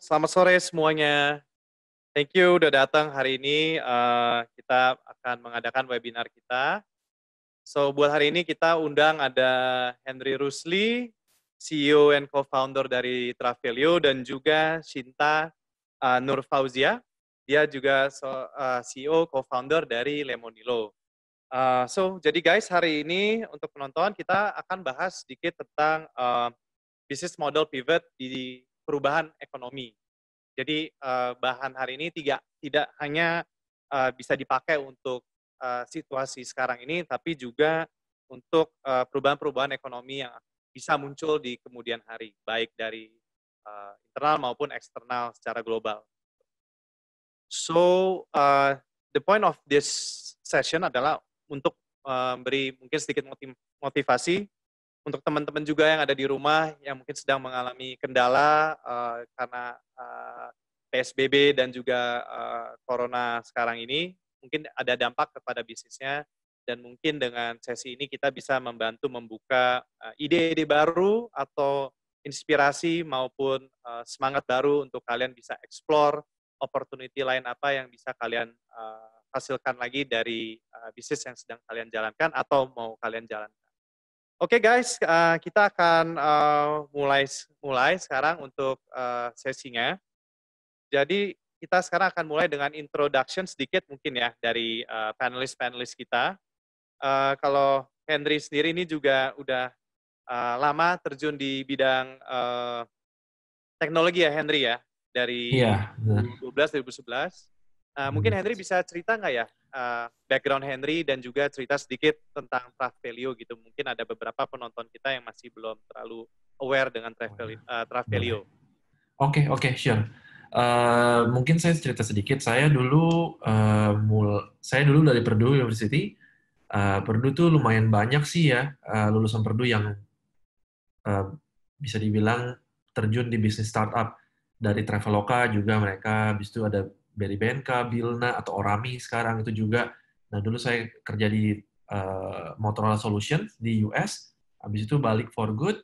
selamat sore semuanya. Thank you udah datang hari ini. Uh, kita akan mengadakan webinar kita. So buat hari ini kita undang ada Henry Rusli, CEO and co-founder dari Travelio dan juga Shinta uh, Nur Fauzia. Dia juga so, uh, CEO co-founder dari Lemonilo. Uh, so jadi guys hari ini untuk penonton kita akan bahas sedikit tentang uh, business model pivot di perubahan ekonomi. Jadi uh, bahan hari ini tidak tidak hanya uh, bisa dipakai untuk uh, situasi sekarang ini, tapi juga untuk perubahan-perubahan ekonomi yang bisa muncul di kemudian hari, baik dari uh, internal maupun eksternal secara global. So uh, the point of this session adalah untuk memberi mungkin sedikit motivasi untuk teman-teman juga yang ada di rumah yang mungkin sedang mengalami kendala uh, karena uh, eh, PSBB dan juga uh, Corona sekarang ini, mungkin ada dampak kepada bisnisnya dan mungkin dengan sesi ini kita bisa membantu membuka ide-ide uh, baru atau inspirasi maupun uh, semangat baru untuk kalian bisa explore opportunity lain apa yang bisa kalian uh, hasilkan lagi dari uh, bisnis yang sedang kalian jalankan atau mau kalian jalankan. Oke okay guys, uh, kita akan uh, mulai mulai sekarang untuk uh, sesinya. Jadi kita sekarang akan mulai dengan introduction sedikit mungkin ya dari uh, panelis-panelis kita. Uh, kalau Henry sendiri ini juga udah uh, lama terjun di bidang uh, teknologi ya Henry ya dari iya, 2012 2011. Uh, mungkin hmm. Henry bisa cerita nggak ya uh, background Henry dan juga cerita sedikit tentang Travelio gitu. Mungkin ada beberapa penonton kita yang masih belum terlalu aware dengan Travelio. Uh, Travelio. Oke, okay, oke, okay, sure. Uh, mungkin saya cerita sedikit. Saya dulu uh, mul saya dulu dari Purdue University. Uh, Purdue tuh lumayan banyak sih ya uh, lulusan Purdue yang uh, bisa dibilang terjun di bisnis startup dari Traveloka juga mereka. Habis itu ada dari BNK, Bilna, atau Orami sekarang itu juga. Nah, dulu saya kerja di uh, Motorola Solutions di US, habis itu balik for good,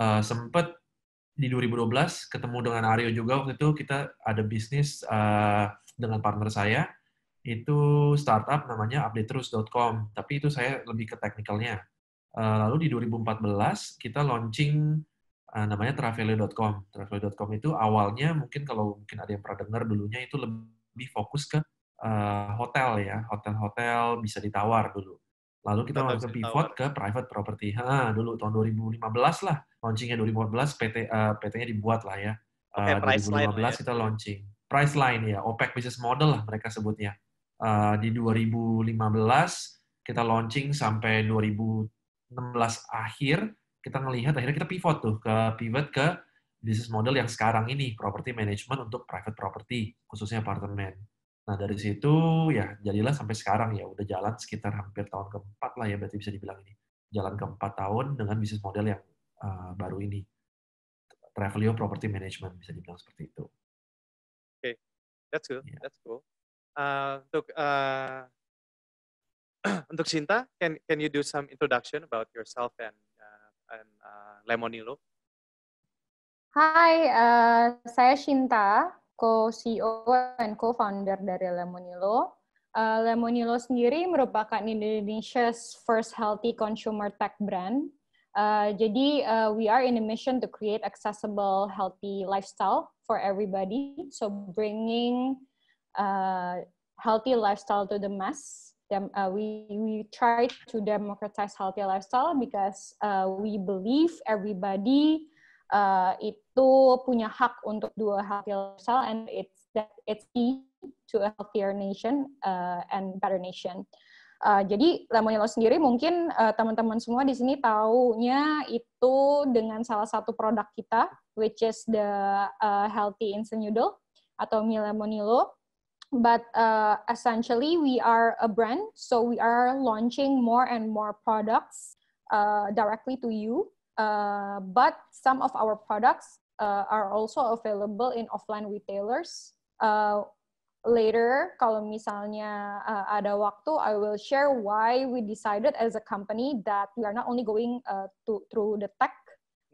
uh, sempet di 2012 ketemu dengan Aryo juga waktu itu. Kita ada bisnis uh, dengan partner saya. Itu startup namanya updateterus.com tapi itu saya lebih ke teknikalnya uh, lalu di 2014 kita launching uh, namanya travelio.com. Travelio.com itu awalnya mungkin kalau mungkin ada yang pernah dengar dulunya itu lebih fokus ke uh, hotel ya, hotel-hotel bisa ditawar dulu. Lalu kita langsung pivot ke private property. Ha, dulu tahun 2015 lah, launchingnya 2015 PT uh, PT-nya dibuat lah ya. Uh, okay, 2015 line ya. kita launching. Price line ya, OPEC business model lah mereka sebutnya. Uh, di 2015 kita launching sampai 2016 akhir kita ngelihat akhirnya kita pivot tuh ke pivot ke bisnis model yang sekarang ini property management untuk private property khususnya apartemen. Nah dari situ ya jadilah sampai sekarang ya udah jalan sekitar hampir tahun keempat lah ya berarti bisa dibilang ini jalan keempat tahun dengan bisnis model yang uh, baru ini Travelio Property Management bisa dibilang seperti itu. Oke, okay. that's good, yeah. that's cool. Uh, untuk uh, untuk Sinta, can can you do some introduction about yourself and and uh, Lemonilo? Hai, uh, saya Shinta, co-CEO and co-founder dari Lemonilo. Uh, Lemonilo sendiri merupakan Indonesia's first healthy consumer tech brand. Uh, jadi uh, we are in a mission to create accessible, healthy lifestyle for everybody. So bringing uh, healthy lifestyle to the mass dem, uh, we we try to democratize healthy lifestyle because uh, we believe everybody uh, itu punya hak untuk dua healthy lifestyle and it's that it's key to a healthier nation uh, and better nation. Uh, jadi Lemonilo sendiri mungkin uh, teman-teman semua di sini taunya itu dengan salah satu produk kita, which is the uh, healthy instant noodle atau mie Lemonilo but uh, essentially we are a brand so we are launching more and more products uh, directly to you. Uh, but some of our products uh, are also available in offline retailers. Uh, later kalau misalnya uh, ada waktu I will share why we decided as a company that we are not only going to through the tech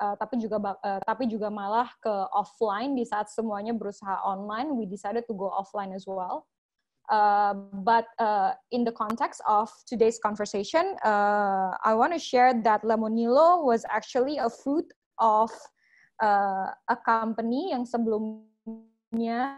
uh, tapi juga uh, tapi juga malah ke offline di saat semuanya berusaha online we decided to go offline as well. Uh, but uh, in the context of today's conversation uh, I want to share that Lemonilo was actually a fruit of uh, a company yang sebelumnya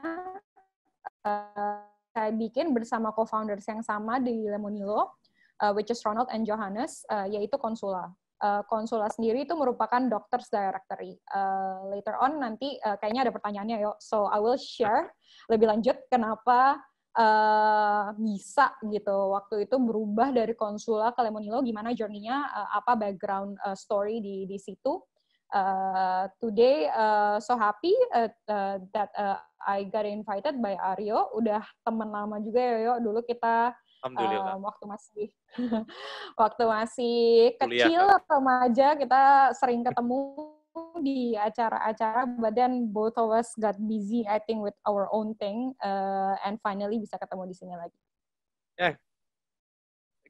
uh, saya bikin bersama co-founders yang sama di Lemonilo uh, which is Ronald and Johannes uh, yaitu Konsula uh, Konsula sendiri itu merupakan Doctors Directory. Uh, later on nanti uh, kayaknya ada pertanyaannya yuk. So I will share lebih lanjut kenapa uh, bisa gitu waktu itu berubah dari Konsula ke Lemonilo, gimana journey-nya, uh, apa background uh, story di di situ. Uh, today uh, so happy uh, uh, that uh, I got invited by Aryo, udah teman lama juga ya yuk. Dulu kita Alhamdulillah. Um, waktu masih waktu masih kecil Kuliah, remaja kita sering ketemu di acara-acara, but then both of us got busy, I think, with our own thing, uh, and finally bisa ketemu di sini lagi. Yeah,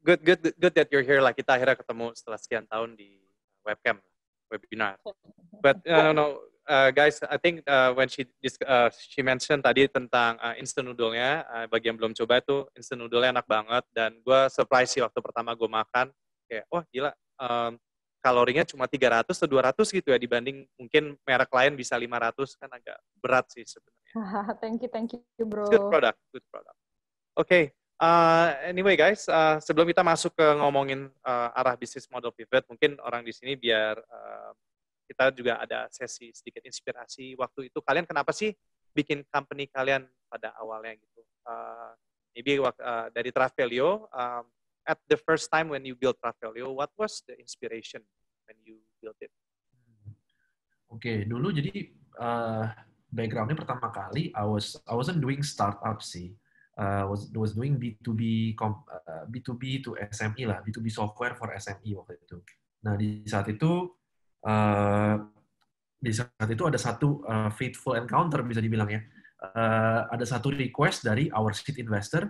good, good, good that you're here lah. Kita akhirnya ketemu setelah sekian tahun di webcam, webinar. But uh, no, no, uh, guys, I think uh, when she uh, she mentioned tadi tentang uh, instant noodle-nya, uh, bagi yang belum coba itu instant noodle-nya enak banget dan gue surprise sih waktu pertama gue makan kayak wah gila um, kalorinya cuma 300 atau 200 gitu ya dibanding mungkin merek lain bisa 500 kan agak berat sih sebenarnya. thank you, thank you, bro. Good product, good product. Oke, okay. uh, anyway guys, uh, sebelum kita masuk ke ngomongin uh, arah bisnis model pivot, mungkin orang di sini biar uh, kita juga ada sesi sedikit inspirasi waktu itu. Kalian kenapa sih bikin company kalian pada awalnya gitu? Uh, maybe uh, dari Travelio, um, at the first time when you build Travelio, what was the inspiration when you built it? Oke, okay, dulu jadi uh, backgroundnya pertama kali I was I wasn't doing startup sih. Uh, was was doing B2B uh, B2B to SME lah, B2B software for SME waktu itu. Nah di saat itu uh, di saat itu ada satu uh, faithful encounter bisa dibilang ya. Uh, ada satu request dari our seed investor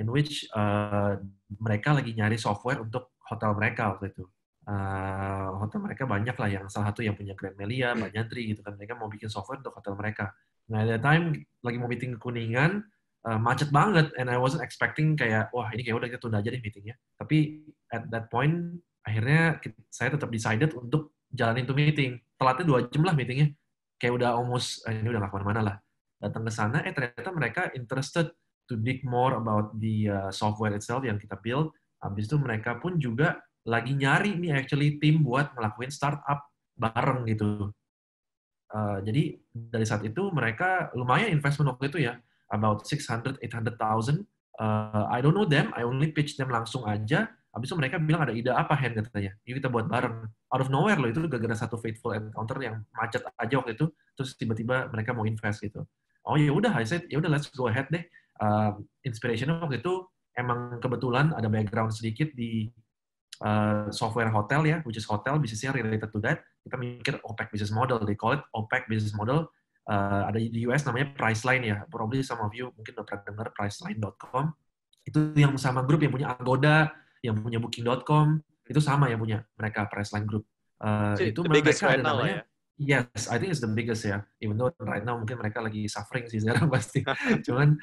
in which uh, mereka lagi nyari software untuk hotel mereka waktu itu. Uh, hotel mereka banyak lah yang salah satu yang punya Grand Melia, hmm. Banyantri gitu kan. Mereka mau bikin software untuk hotel mereka. Nah, that time lagi mau meeting ke Kuningan, uh, macet banget and I wasn't expecting kayak wah ini kayak udah kita tunda aja deh meetingnya. Tapi at that point akhirnya saya tetap decided untuk jalanin tuh meeting. Telatnya dua jam lah meetingnya. Kayak udah almost, eh, ini udah gak ke mana-mana lah. Datang ke sana, eh ternyata mereka interested to dig more about the uh, software itself yang kita build. Habis itu mereka pun juga lagi nyari nih actually tim buat ngelakuin startup bareng gitu. Uh, jadi dari saat itu mereka lumayan investment waktu itu ya, about 600 800,000. Uh, I don't know them, I only pitch them langsung aja Habis itu mereka bilang ada ide apa Hen katanya. Yuk kita buat bareng. Out of nowhere loh itu gara-gara satu faithful encounter yang macet aja waktu itu. Terus tiba-tiba mereka mau invest gitu. Oh ya udah, I said ya udah let's go ahead deh. Uh, inspiration waktu itu emang kebetulan ada background sedikit di uh, software hotel ya, which is hotel bisnisnya related to that. Kita mikir OPEC business model, they call it OPEC business model. Uh, ada di US namanya Priceline ya, probably some of you mungkin udah pernah dengar Priceline.com. Itu yang sama grup yang punya Agoda, yang punya Booking.com itu sama yang punya mereka Priceline Group. Uh, itu mereka right ada namanya. Ya? Yes, I think it's the biggest ya. Even though right now mungkin mereka lagi suffering sih sekarang pasti. Cuman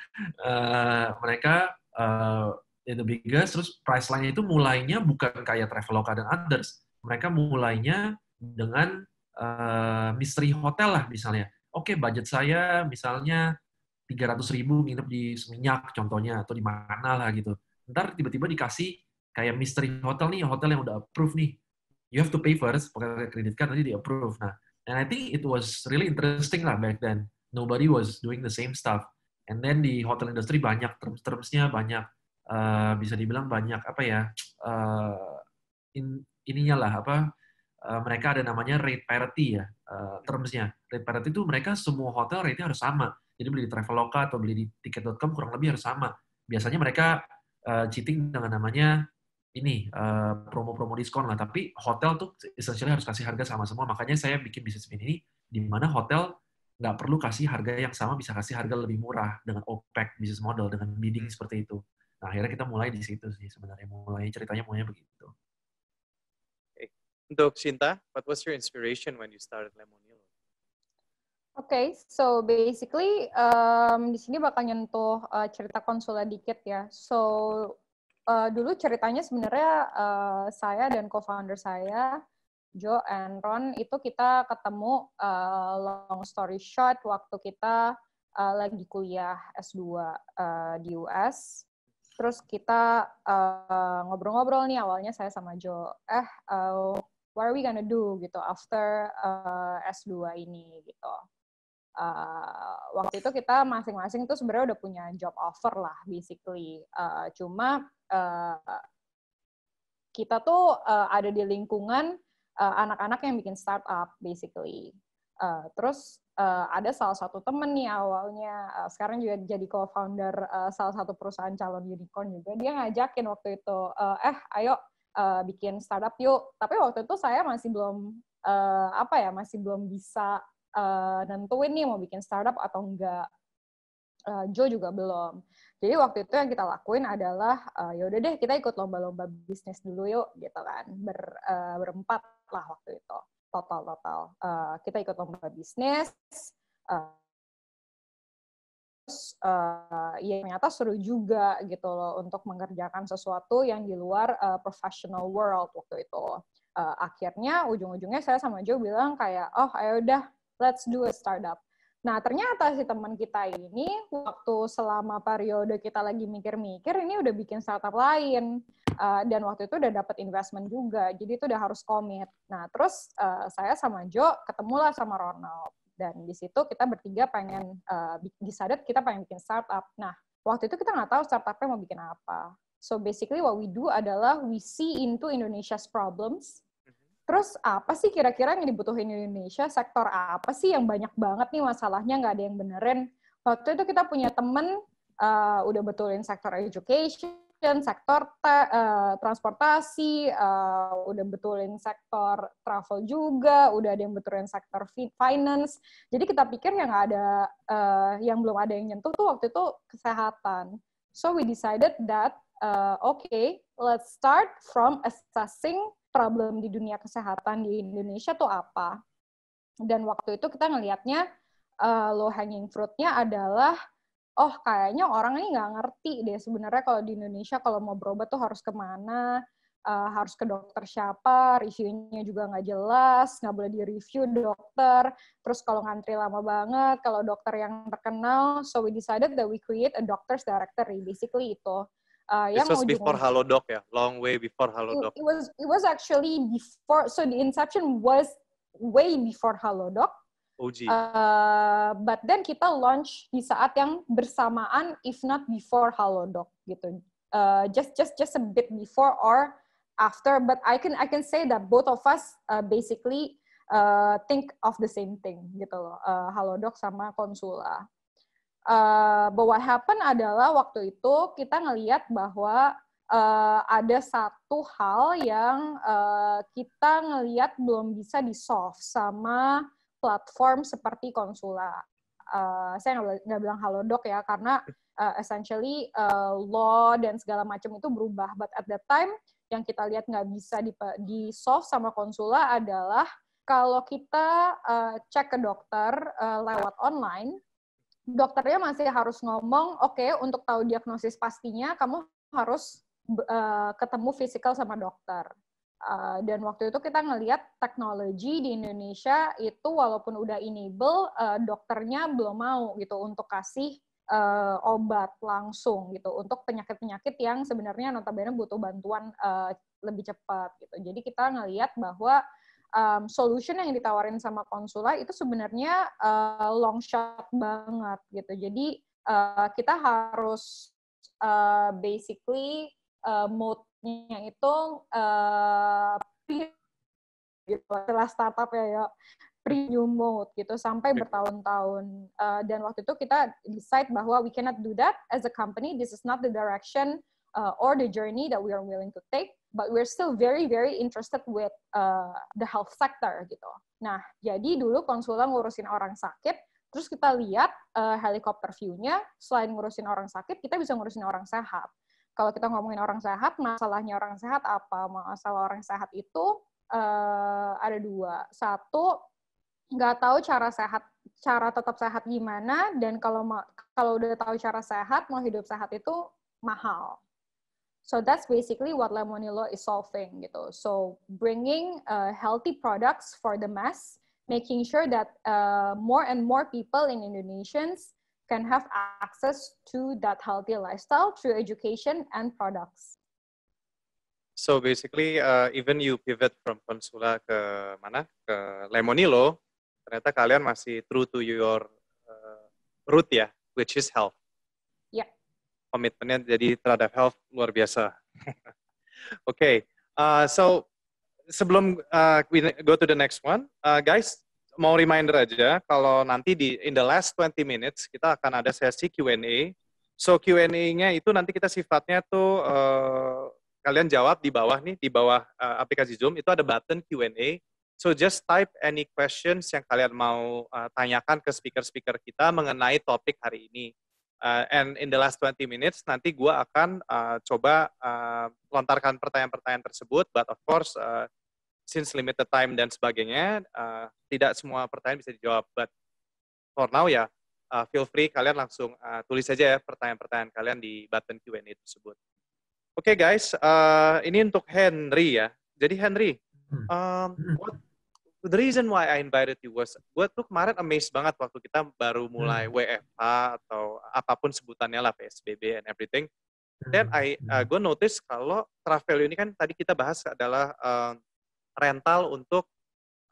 uh, mereka uh, the biggest. Terus Priceline itu mulainya bukan kayak Traveloka dan others. Mereka mulainya dengan uh, mystery hotel lah misalnya. Oke, okay, budget saya misalnya 300 ribu nginep di Seminyak contohnya atau di mana lah gitu. Ntar tiba-tiba dikasih kayak mystery hotel nih, hotel yang udah approve nih. You have to pay first, pakai kredit card nanti di approve. Nah, and I think it was really interesting lah back then. Nobody was doing the same stuff. And then di hotel industry banyak terms-termsnya, banyak uh, bisa dibilang banyak apa ya uh, in, ininya lah apa uh, mereka ada namanya rate parity ya uh, termsnya. Rate parity itu mereka semua hotel rate-nya harus sama. Jadi beli di Traveloka atau beli di tiket.com kurang lebih harus sama. Biasanya mereka uh, cheating dengan namanya ini uh, promo-promo diskon lah, tapi hotel tuh essentially harus kasih harga sama semua. Makanya saya bikin bisnis ini di mana hotel nggak perlu kasih harga yang sama, bisa kasih harga lebih murah dengan OPEC bisnis model dengan bidding hmm. seperti itu. Nah akhirnya kita mulai di situ sih sebenarnya mulai ceritanya mulai begitu. Untuk Shinta, what was your inspiration when you started Lemonilo? Oke, okay, so basically um, di sini bakal nyentuh uh, cerita konsula dikit ya. So uh, dulu ceritanya sebenarnya uh, saya dan co-founder saya Joe and Ron itu kita ketemu uh, long story short waktu kita uh, lagi kuliah S2 uh, di US. Terus kita ngobrol-ngobrol uh, nih awalnya saya sama Joe, eh uh, what are we gonna do gitu after uh, S2 ini gitu. Uh, waktu itu kita masing-masing tuh sebenarnya udah punya job offer lah basically. Uh, cuma uh, kita tuh uh, ada di lingkungan anak-anak yang bikin startup basically. Uh, terus uh, ada salah satu temen nih awalnya uh, sekarang juga jadi co-founder uh, salah satu perusahaan calon unicorn juga dia ngajakin waktu itu uh, eh ayo uh, bikin startup yuk tapi waktu itu saya masih belum uh, apa ya masih belum bisa uh, nentuin nih mau bikin startup atau enggak uh, Joe juga belum jadi waktu itu yang kita lakuin adalah uh, ya udah deh kita ikut lomba-lomba bisnis dulu yuk gitu kan Ber, uh, berempat lah waktu itu total total. Uh, kita ikut lomba bisnis. Uh, uh, ya ternyata seru juga gitu loh untuk mengerjakan sesuatu yang di luar uh, professional world waktu itu. Uh, akhirnya ujung-ujungnya saya sama Joe bilang kayak oh ayo udah let's do a startup. Nah, ternyata si teman kita ini waktu selama periode kita lagi mikir-mikir ini udah bikin startup lain uh, dan waktu itu udah dapat investment juga. Jadi itu udah harus komit. Nah, terus uh, saya sama Jo ketemulah sama Ronald dan di situ kita bertiga pengen uh, decided kita pengen bikin startup. Nah, waktu itu kita nggak tahu startupnya mau bikin apa. So basically what we do adalah we see into Indonesia's problems Terus apa sih kira-kira yang dibutuhin Indonesia? Sektor apa sih yang banyak banget nih masalahnya nggak ada yang benerin? Waktu itu kita punya temen uh, udah betulin sektor education, sektor uh, transportasi, uh, udah betulin sektor travel juga, udah ada yang betulin sektor finance. Jadi kita pikir yang ada, uh, yang belum ada yang nyentuh tuh waktu itu kesehatan. So we decided that, uh, okay, let's start from assessing problem di dunia kesehatan di Indonesia tuh apa. Dan waktu itu kita ngelihatnya uh, low hanging fruitnya adalah oh kayaknya orang ini nggak ngerti deh sebenarnya kalau di Indonesia kalau mau berobat tuh harus ke mana, uh, harus ke dokter siapa, reviewnya juga nggak jelas, nggak boleh di-review dokter, terus kalau ngantri lama banget, kalau dokter yang terkenal, so we decided that we create a doctor's directory, basically itu. Uh, This was before Halodoc ya, long way before Halodoc. It, it was it was actually before. So the inception was way before Halodoc. OG. Uh, but then kita launch di saat yang bersamaan, if not before Halodoc gitu. Uh, just just just a bit before or after. But I can I can say that both of us uh, basically uh, think of the same thing gitu loh. Uh, Halodoc sama Konsula uh, but what happen adalah waktu itu kita ngelihat bahwa uh, ada satu hal yang uh, kita ngelihat belum bisa di solve sama platform seperti Konsula. Uh, saya nggak bilang halodoc ya karena uh, essentially uh, law dan segala macam itu berubah. But at that time yang kita lihat nggak bisa di, di solve sama Konsula adalah kalau kita uh, cek ke dokter uh, lewat online dokternya masih harus ngomong, oke okay, untuk tahu diagnosis pastinya kamu harus uh, ketemu fisikal sama dokter. Uh, dan waktu itu kita ngelihat teknologi di Indonesia itu walaupun udah enable, uh, dokternya belum mau gitu untuk kasih uh, obat langsung gitu untuk penyakit-penyakit yang sebenarnya notabene butuh bantuan uh, lebih cepat gitu. Jadi kita ngelihat bahwa um, solution yang ditawarin sama konsula itu sebenarnya uh, long shot banget gitu. Jadi uh, kita harus uh, basically uh, mode-nya itu uh, gitu setelah startup ya ya premium mode gitu sampai bertahun-tahun. Uh, dan waktu itu kita decide bahwa we cannot do that as a company. This is not the direction uh, or the journey that we are willing to take but we're still very very interested with uh, the health sector gitu. Nah, jadi dulu konsulan ngurusin orang sakit, terus kita lihat uh, helikopter view-nya, selain ngurusin orang sakit, kita bisa ngurusin orang sehat. Kalau kita ngomongin orang sehat, masalahnya orang sehat apa? Masalah orang sehat itu uh, ada dua. Satu, nggak tahu cara sehat, cara tetap sehat gimana, dan kalau kalau udah tahu cara sehat, mau hidup sehat itu mahal. So that's basically what Lemonilo is solving gitu. So bringing uh, healthy products for the mass, making sure that uh, more and more people in Indonesians can have access to that healthy lifestyle through education and products. So basically, uh, even you pivot from Consula ke mana ke Lemonilo, ternyata kalian masih true to your uh, root ya, which is health. Ya. Komitmennya jadi terhadap health luar biasa. Oke, okay. uh, so sebelum uh, we go to the next one, uh, guys, mau reminder aja kalau nanti di in the last 20 minutes kita akan ada sesi Q&A. So Q&A-nya itu nanti kita sifatnya tuh uh, kalian jawab di bawah nih, di bawah uh, aplikasi Zoom, itu ada button Q&A. So just type any questions yang kalian mau uh, tanyakan ke speaker-speaker kita mengenai topik hari ini. Uh, and in the last 20 minutes, nanti gue akan uh, coba uh, lontarkan pertanyaan-pertanyaan tersebut, but of course, uh, since limited time dan sebagainya, uh, tidak semua pertanyaan bisa dijawab. But for now ya, uh, feel free kalian langsung uh, tulis saja ya pertanyaan-pertanyaan kalian di button Q&A tersebut. Oke okay, guys, uh, ini untuk Henry ya. Jadi Henry, um, what, the reason why I invited you was, gue tuh kemarin amazed banget waktu kita baru mulai hmm. WFH atau apa pun sebutannya lah PSBB and everything. Hmm. I, uh, gue notice kalau travel ini kan tadi kita bahas adalah uh, rental untuk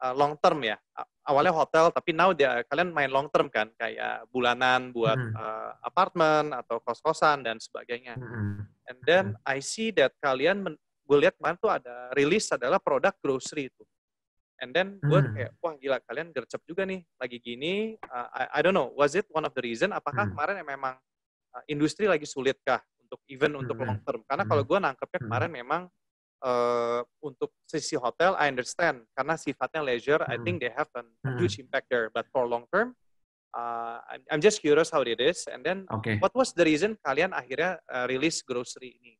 uh, long term ya. Awalnya hotel, tapi now dia kalian main long term kan, kayak bulanan buat hmm. uh, apartemen atau kos-kosan dan sebagainya. Hmm. And then hmm. I see that kalian, gue lihat kemarin tuh ada rilis adalah produk grocery itu. And then gue hmm. kayak, wah gila kalian gercep juga nih, lagi gini. Uh, I, I don't know, was it one of the reason? Apakah hmm. kemarin memang uh, industri lagi sulit kah untuk even hmm. untuk long term? Karena kalau gue nangkepnya kemarin memang uh, untuk sisi hotel, I understand karena sifatnya leisure, hmm. I think they have a hmm. huge impact there. But for long term, uh, I'm, I'm just curious how it is. And then, okay. what was the reason kalian akhirnya uh, rilis grocery ini?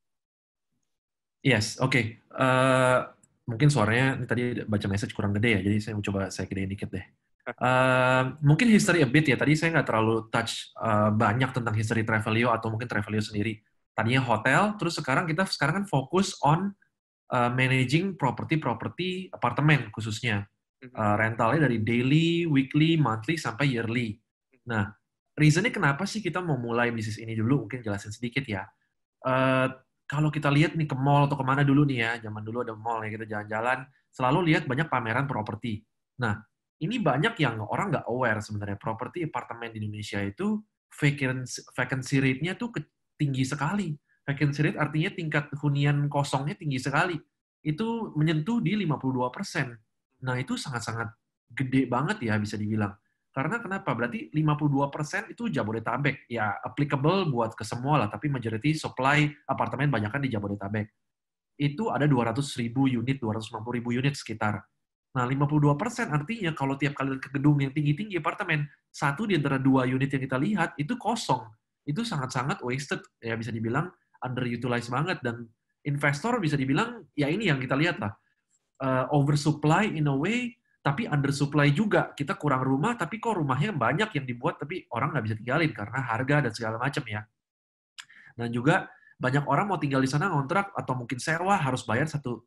Yes, oke. Okay. Uh, mungkin suaranya ini tadi baca message kurang gede ya, jadi saya mau coba saya gedein dikit deh. Uh, mungkin history a bit ya. Tadi saya nggak terlalu touch uh, banyak tentang history Travelio atau mungkin Travelio sendiri. Tadinya hotel, terus sekarang kita sekarang kan fokus on uh, managing properti-properti apartemen khususnya. Uh, rentalnya dari daily, weekly, monthly, sampai yearly. Nah, reasonnya kenapa sih kita mau mulai bisnis ini dulu? Mungkin jelasin sedikit ya. Uh, kalau kita lihat nih ke mall atau ke mana dulu nih ya, zaman dulu ada mall ya kita jalan-jalan, selalu lihat banyak pameran properti. Nah, ini banyak yang orang nggak aware sebenarnya properti apartemen di Indonesia itu vacancy, vacancy rate-nya tuh tinggi sekali vacancy rate artinya tingkat hunian kosongnya tinggi sekali. Itu menyentuh di 52%. Nah, itu sangat-sangat gede banget ya bisa dibilang. Karena kenapa? Berarti 52% itu Jabodetabek. Ya, applicable buat ke semua lah, tapi majority supply apartemen banyak kan di Jabodetabek. Itu ada 200 ribu unit, 250 ribu unit sekitar. Nah, 52% artinya kalau tiap kali ke gedung yang tinggi-tinggi apartemen, satu di antara dua unit yang kita lihat itu kosong. Itu sangat-sangat wasted, ya bisa dibilang underutilized banget dan investor bisa dibilang ya ini yang kita lihat lah uh, oversupply in a way tapi undersupply juga. Kita kurang rumah tapi kok rumahnya banyak yang dibuat tapi orang nggak bisa tinggalin karena harga dan segala macam ya. Dan juga banyak orang mau tinggal di sana ngontrak atau mungkin sewa harus bayar satu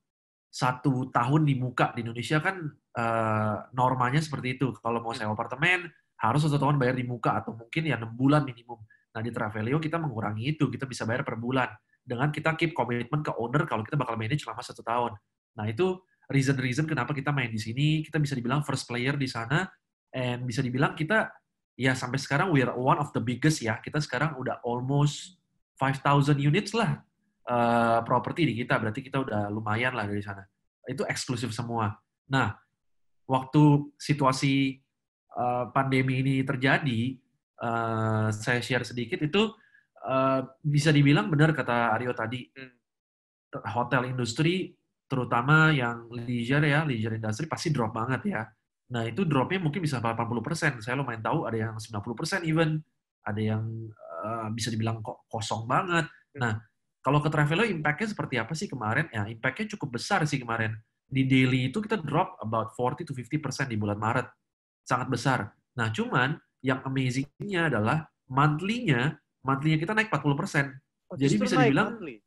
satu tahun di muka di Indonesia kan uh, normanya seperti itu. Kalau mau sewa apartemen harus satu tahun bayar di muka atau mungkin ya enam bulan minimum. Nah, di Travelio kita mengurangi itu, kita bisa bayar per bulan. Dengan kita keep komitmen ke owner kalau kita bakal manage selama satu tahun. Nah, itu reason-reason kenapa kita main di sini. Kita bisa dibilang first player di sana, and bisa dibilang kita, ya sampai sekarang we are one of the biggest ya. Kita sekarang udah almost 5,000 units lah uh, properti di kita. Berarti kita udah lumayan lah dari sana. Itu eksklusif semua. Nah, waktu situasi uh, pandemi ini terjadi, uh, saya share sedikit itu uh, bisa dibilang benar kata Aryo tadi hmm. hotel industri terutama yang leisure ya leisure industry pasti drop banget ya nah itu dropnya mungkin bisa 80% saya lumayan tahu ada yang 90% even ada yang uh, bisa dibilang kok kosong banget nah kalau ke Travelo impact-nya seperti apa sih kemarin ya impact-nya cukup besar sih kemarin di daily itu kita drop about 40 to 50% di bulan Maret. Sangat besar. Nah, cuman yang amazing-nya adalah monthly-nya, monthly-nya kita naik 40%. Oh, Jadi bisa dibilang monthly.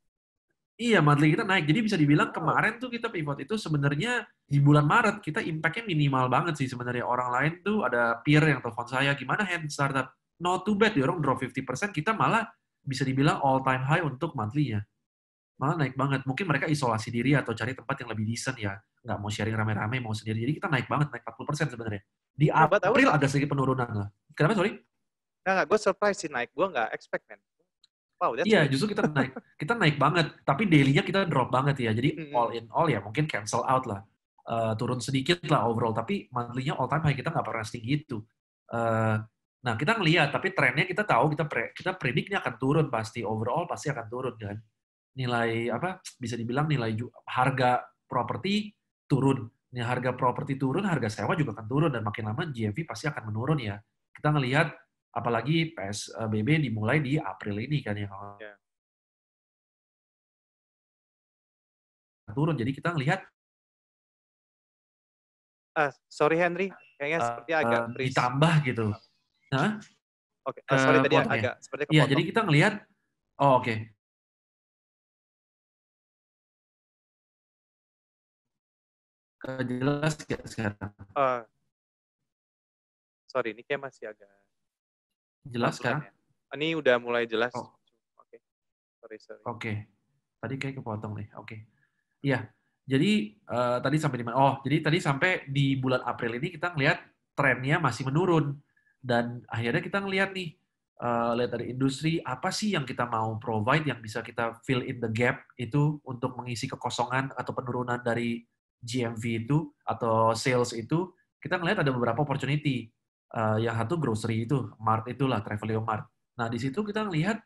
Iya, monthly kita naik. Jadi bisa dibilang kemarin tuh kita pivot itu sebenarnya di bulan Maret kita impact-nya minimal banget sih sebenarnya. Orang lain tuh ada peer yang telepon saya, gimana hand startup? Not too bad, orang drop 50%, kita malah bisa dibilang all time high untuk monthly-nya. Malah naik banget. Mungkin mereka isolasi diri atau cari tempat yang lebih decent ya. Nggak mau sharing rame-rame, mau sendiri. Jadi kita naik banget, naik 40% sebenarnya. Di was- April ada sedikit penurunan lah. Kenapa, sorry? Nggak, nggak, gue surprise sih naik. Gue nggak expect, man. Wow, that's Iya, justru kita naik. Kita naik banget, tapi daily-nya kita drop banget ya. Jadi Mm-mm. all in all ya mungkin cancel out lah. Eh, turun sedikit lah overall, tapi monthly-nya all time high kita nggak pernah setinggi itu. Eh, nah, kita ngelihat, tapi trennya kita tahu, kita pre, kita predik ini akan turun pasti. Overall pasti akan turun kan. Nilai apa? Bisa dibilang nilai harga properti turun. Nih harga properti turun, harga sewa juga akan turun dan makin lama GMV pasti akan menurun ya. Kita ngelihat apalagi PSBB dimulai di April ini kan ya Ya. turun. Jadi kita ngelihat Ah, sorry Henry, kayaknya seperti agak eh, freeze. ditambah gitu. Hah? Oke, ah, sorry tadi kepotong ya? agak seperti Iya, jadi kita ngelihat oh oke. Eh, Jelas nggak sekarang? Eh, sorry, ini kayak masih agak Jelas sekarang? pelan-pelan ya. Ini udah mulai jelas. Oh. Oke, sorry sorry. Oke. Tadi kayak kepotong nih. Oke. Iya. Jadi eh, tadi sampai di mana? Oh, jadi tadi sampai di bulan April ini kita ngelihat trennya masih menurun dan akhirnya kita ngelihat nih eh, lihat dari industri apa sih yang kita mau provide yang bisa kita fill in the gap itu untuk mengisi kekosongan atau penurunan dari GMV itu atau sales itu kita ngelihat ada beberapa opportunity. Eh, yang satu grocery itu, Mart itulah Travelio Mart. Nah, di situ kita ngelihat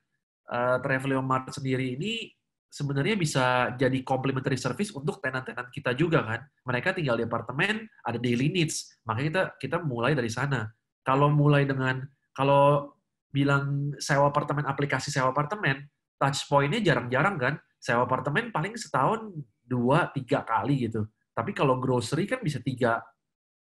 eh, Travelio Mart sendiri ini sebenarnya bisa jadi complementary service untuk tenan-tenan kita juga kan. Mereka tinggal di apartemen, ada daily needs. Makanya kita kita mulai dari sana. Kalau mulai dengan kalau bilang sewa apartemen aplikasi sewa apartemen, touch point-nya jarang-jarang kan. Sewa apartemen paling setahun dua tiga kali gitu. Tapi kalau grocery kan bisa tiga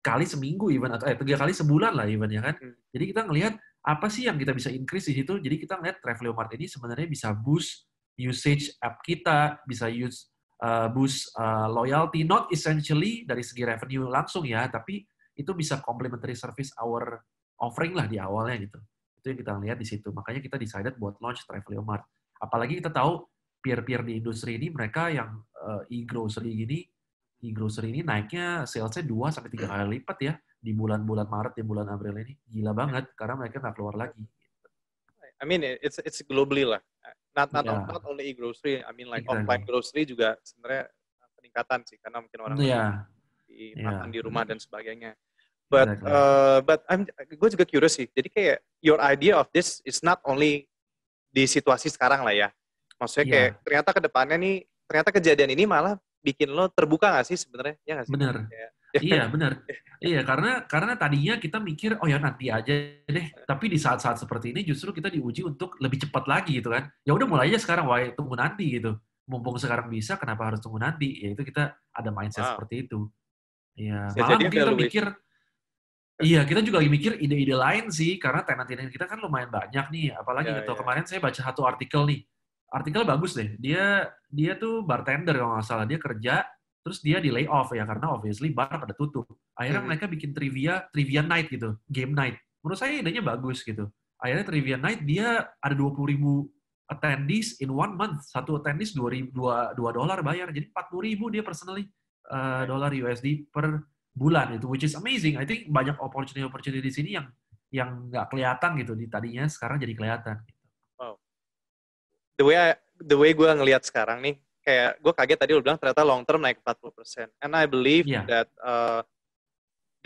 kali seminggu even atau eh tiga kali sebulan lah even ya kan. Hmm. Jadi kita ngelihat apa sih yang kita bisa increase di situ. Jadi kita ngelihat Travelio Mart ini sebenarnya bisa boost usage app kita, bisa use uh, boost uh, loyalty, not essentially dari segi revenue langsung ya, tapi itu bisa complementary service our offering lah di awalnya gitu. Itu yang kita lihat di situ. Makanya kita decided buat launch Travelio Mart. Apalagi kita tahu peer-peer di industri ini mereka yang uh, e-grocery gini, e-grocery ini naiknya salesnya 2 sampai tiga kali lipat ya di bulan-bulan Maret, di bulan April ini. Gila banget karena mereka nggak keluar lagi. I mean it's it's globally lah. Not not, Yeah. not only e-grocery, I mean like Exactly. offline grocery juga sebenarnya peningkatan sih karena mungkin orang Iya, di Iya. makan di rumah dan sebagainya. But Exactly. uh, but I'm gue juga curious sih. Jadi kayak your idea of this is not only di situasi sekarang lah ya. Maksudnya Iya. kayak ternyata ke depannya nih ternyata kejadian ini malah bikin lo terbuka gak sih sebenarnya? Ya gak sih? bener. Kayak- Iya benar. Iya karena karena tadinya kita mikir oh ya nanti aja deh. Tapi di saat-saat seperti ini justru kita diuji untuk lebih cepat lagi gitu kan. Ya udah mulai aja sekarang, wah tunggu nanti gitu. Mumpung sekarang bisa, kenapa harus tunggu nanti? Ya itu kita ada mindset Wow. seperti itu. Iya. Malah jadi mungkin kita evaluation. mikir, iya kita juga lagi mikir ide-ide lain sih karena tenant-tenant kita kan lumayan banyak nih. Apalagi Ya, gitu ya. kemarin saya baca satu artikel nih. Artikel bagus deh. Dia dia tuh bartender kalau nggak salah dia kerja terus dia di lay off ya karena obviously bar pada tutup. Akhirnya Hmm. mereka bikin trivia trivia night gitu, game night. Menurut saya idenya bagus gitu. Akhirnya trivia night dia ada 20 ribu attendees in one month. Satu attendees 2 ribu, 2, dolar bayar. Jadi 40 ribu dia personally uh, dolar USD per bulan itu, which is amazing. I think banyak opportunity-opportunity di sini yang yang nggak kelihatan gitu di tadinya sekarang jadi kelihatan. The way I- the way gue ngelihat sekarang nih kayak gue kaget tadi lu bilang ternyata long term naik 40%. And I believe Iya. that uh,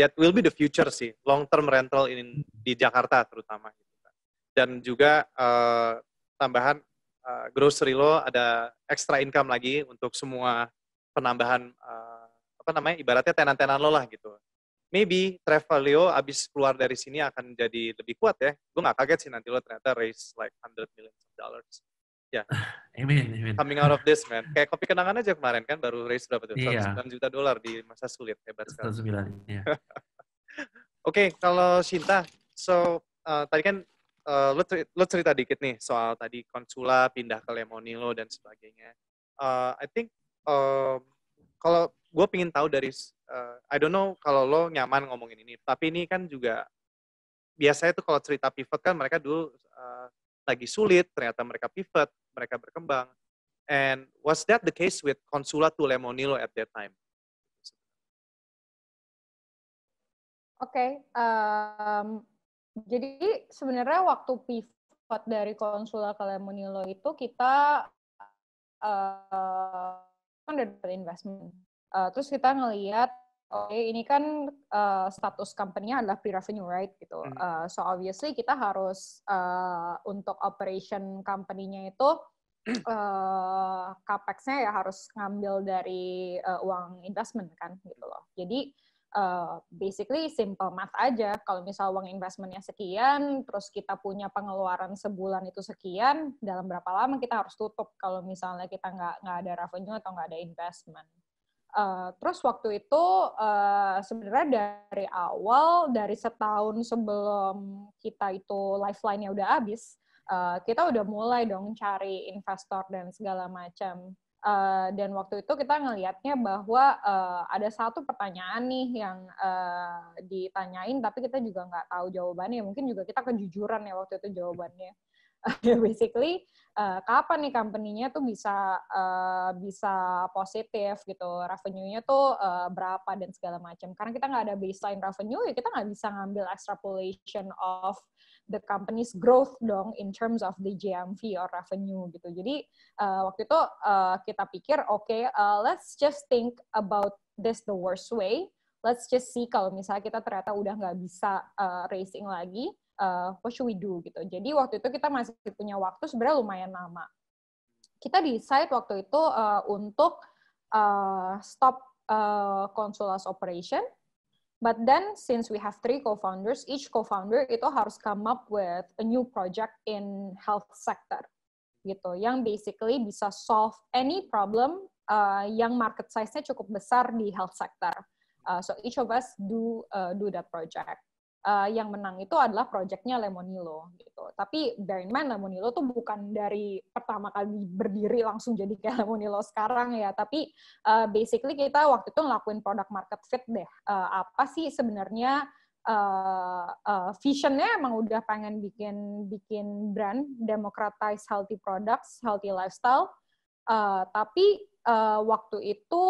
that will be the future sih, long term rental in di Jakarta terutama gitu kan. Dan juga uh, tambahan uh, grocery lo ada extra income lagi untuk semua penambahan uh, apa namanya ibaratnya tenan-tenan lo lah gitu. Maybe Travelio abis keluar dari sini akan jadi lebih kuat ya. Gue nggak kaget sih nanti lo ternyata raise like 100 million dollars. Ya. amin, amin. Coming out of this, man. Kayak kopi kenangan aja kemarin kan baru raise berapa tuh? Iya. 109 juta dolar di masa sulit. Hebat sekali. 109, ya. Oke, kalau Shinta, so uh, tadi kan uh, lo, cerita, lo cerita dikit nih soal tadi konsula pindah ke Lemonilo dan sebagainya. Uh, I think um, kalau gue pingin tahu dari, uh, I don't know kalau lo nyaman ngomongin ini, tapi ini kan juga biasanya tuh kalau cerita pivot kan mereka dulu uh, lagi sulit, ternyata mereka pivot, mereka berkembang. And was that the case with Consula to Lemonilo at that time? Oke, okay, um, jadi sebenarnya waktu pivot dari Consula ke Lemonilo itu kita uh, kan dari investment. Uh, terus kita ngelihat oke okay, ini kan uh, status company-nya adalah pre-revenue, right? Gitu. Uh, so obviously kita harus uh, untuk operation company-nya itu uh, capex-nya ya harus ngambil dari uh, uang investment kan, gitu loh. Jadi uh, basically simple math aja. Kalau misal uang investmentnya sekian, terus kita punya pengeluaran sebulan itu sekian, dalam berapa lama kita harus tutup kalau misalnya kita nggak nggak ada revenue atau nggak ada investment. Uh, terus waktu itu uh, sebenarnya dari awal dari setahun sebelum kita itu lifeline-nya udah habis, uh, kita udah mulai dong cari investor dan segala macam. Uh, dan waktu itu kita ngelihatnya bahwa uh, ada satu pertanyaan nih yang uh, ditanyain tapi kita juga nggak tahu jawabannya. Mungkin juga kita kejujuran ya waktu itu jawabannya. basically uh, kapan nih company-nya tuh bisa uh, bisa positif gitu? Revenue-nya tuh uh, berapa dan segala macam. Karena kita nggak ada baseline revenue ya kita nggak bisa ngambil extrapolation of the company's growth dong in terms of the GMV or revenue gitu. Jadi uh, waktu itu uh, kita pikir oke okay, uh, let's just think about this the worst way. Let's just see kalau misalnya kita ternyata udah nggak bisa uh, racing lagi uh, what should we do gitu. Jadi waktu itu kita masih punya waktu sebenarnya lumayan lama. Kita decide waktu itu uh, untuk uh, stop uh, operation. But then since we have three co-founders, each co-founder itu harus come up with a new project in health sector gitu, yang basically bisa solve any problem uh, yang market size-nya cukup besar di health sector. Uh, so each of us do uh, do that project uh, yang menang itu adalah proyeknya Lemonilo gitu. Tapi bear in mind Lemonilo tuh bukan dari pertama kali berdiri langsung jadi kayak Lemonilo sekarang ya, tapi uh, basically kita waktu itu ngelakuin product market fit deh. Uh, apa sih sebenarnya uh, uh, visionnya emang udah pengen bikin bikin brand democratize healthy products, healthy lifestyle. Uh, tapi uh, waktu itu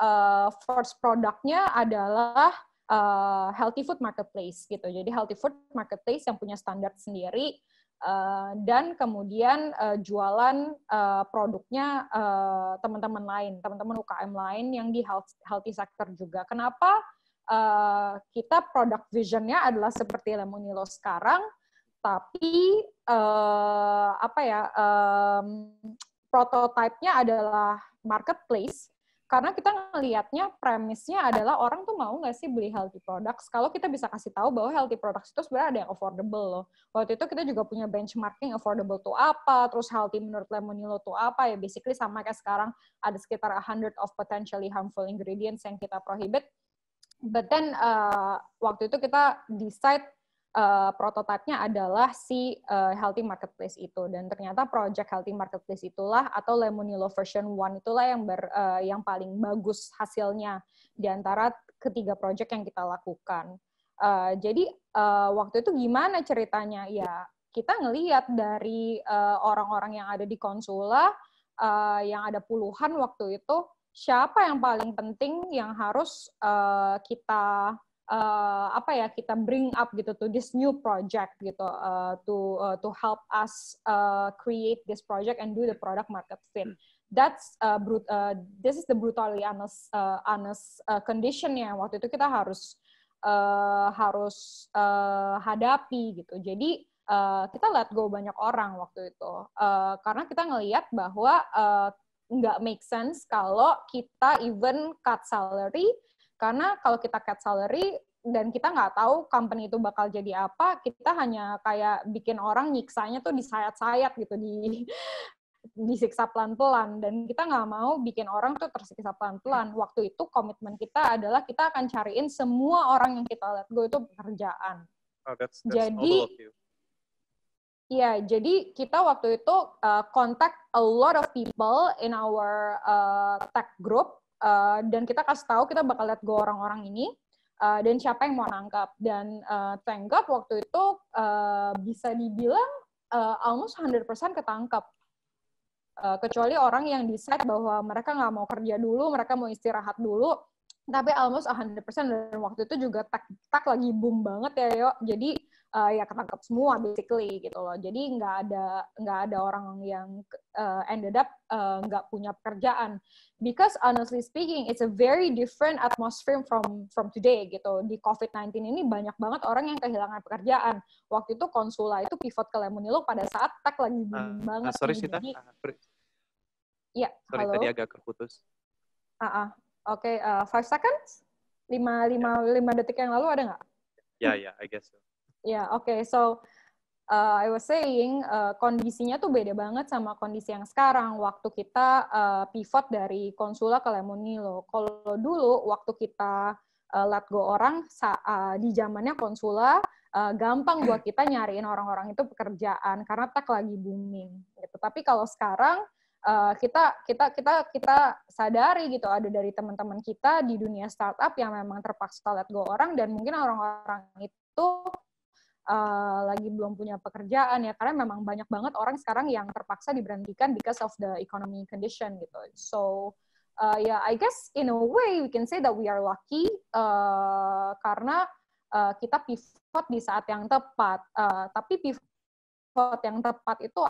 uh, first produknya adalah uh, healthy food marketplace gitu. Jadi healthy food marketplace yang punya standar sendiri uh, dan kemudian uh, jualan uh, produknya teman-teman uh, lain, teman-teman UKM lain yang di health, healthy sector juga. Kenapa uh, kita product visionnya adalah seperti Lemonilo sekarang, tapi uh, apa ya um, prototipenya adalah marketplace karena kita ngelihatnya premisnya adalah orang tuh mau nggak sih beli healthy products? Kalau kita bisa kasih tahu bahwa healthy products itu sebenarnya ada yang affordable loh. Waktu itu kita juga punya benchmarking affordable tuh apa terus healthy menurut Lemonilo tuh apa. Ya basically sama kayak sekarang ada sekitar 100 of potentially harmful ingredients yang kita prohibit. But then uh, waktu itu kita decide uh, prototipenya adalah si uh, healthy marketplace itu dan ternyata project healthy marketplace itulah atau Lemonilo version 1 itulah yang ber, uh, yang paling bagus hasilnya di antara ketiga project yang kita lakukan. Uh, jadi uh, waktu itu gimana ceritanya? Ya kita ngelihat dari orang-orang uh, yang ada di konsula uh, yang ada puluhan waktu itu siapa yang paling penting yang harus uh, kita uh, apa ya kita bring up gitu to this new project gitu uh, to uh, to help us uh, create this project and do the product market fit. That's uh, uh, this is the brutally honest uh, honest uh, condition yang waktu itu kita harus uh, harus uh, hadapi gitu. Jadi uh, kita let go banyak orang waktu itu uh, karena kita ngelihat bahwa uh, nggak make sense kalau kita even cut salary karena kalau kita cut salary dan kita nggak tahu company itu bakal jadi apa, kita hanya kayak bikin orang nyiksanya tuh di sayat-sayat gitu di disiksa pelan-pelan dan kita nggak mau bikin orang tuh tersiksa pelan-pelan. Waktu itu komitmen kita adalah kita akan cariin semua orang yang kita let go itu pekerjaan. Oh, that's, that's Jadi. Iya, jadi kita waktu itu uh, contact a lot of people in our uh, tech group uh, dan kita kasih tahu kita bakal let go orang-orang ini uh, dan siapa yang mau nangkap dan uh, thank God waktu itu uh, bisa dibilang uh, almost 100% ketangkap. Uh, kecuali orang yang decide bahwa mereka nggak mau kerja dulu, mereka mau istirahat dulu, tapi almost 100% dan waktu itu juga tech, tech lagi boom banget ya, yuk. Jadi uh, ya ketangkap semua basically gitu loh. Jadi nggak ada nggak ada orang yang uh, ended up uh, nggak punya pekerjaan. Because honestly speaking, it's a very different atmosphere from from today gitu. Di COVID-19 ini banyak banget orang yang kehilangan pekerjaan. Waktu itu konsula itu pivot ke Lemonilo pada saat tech lagi booming Uh, banget. uh, sorry. Sita, Jadi, uh, sorry, ya, sorry halo. tadi agak terputus. Ah, ah. Oke, uh, five seconds? Lima, lima, lima detik yang lalu ada nggak? Ya, ya, I guess so. Ya, oke. So, uh, I was saying uh, kondisinya tuh beda banget sama kondisi yang sekarang. Waktu kita uh, pivot dari konsula ke Lemonilo. Kalau dulu waktu kita uh, let go orang sa- uh, di zamannya konsula, uh, gampang buat kita nyariin orang-orang itu pekerjaan karena tech lagi booming. Gitu. Tapi kalau sekarang uh, kita kita kita kita sadari gitu ada dari teman-teman kita di dunia startup yang memang terpaksa let go orang dan mungkin orang-orang itu uh, lagi belum punya pekerjaan ya karena memang banyak banget orang sekarang yang terpaksa diberhentikan because of the economy condition gitu. So uh, ya yeah, I guess in a way we can say that we are lucky uh, karena uh, kita pivot di saat yang tepat. Uh, tapi pivot yang tepat itu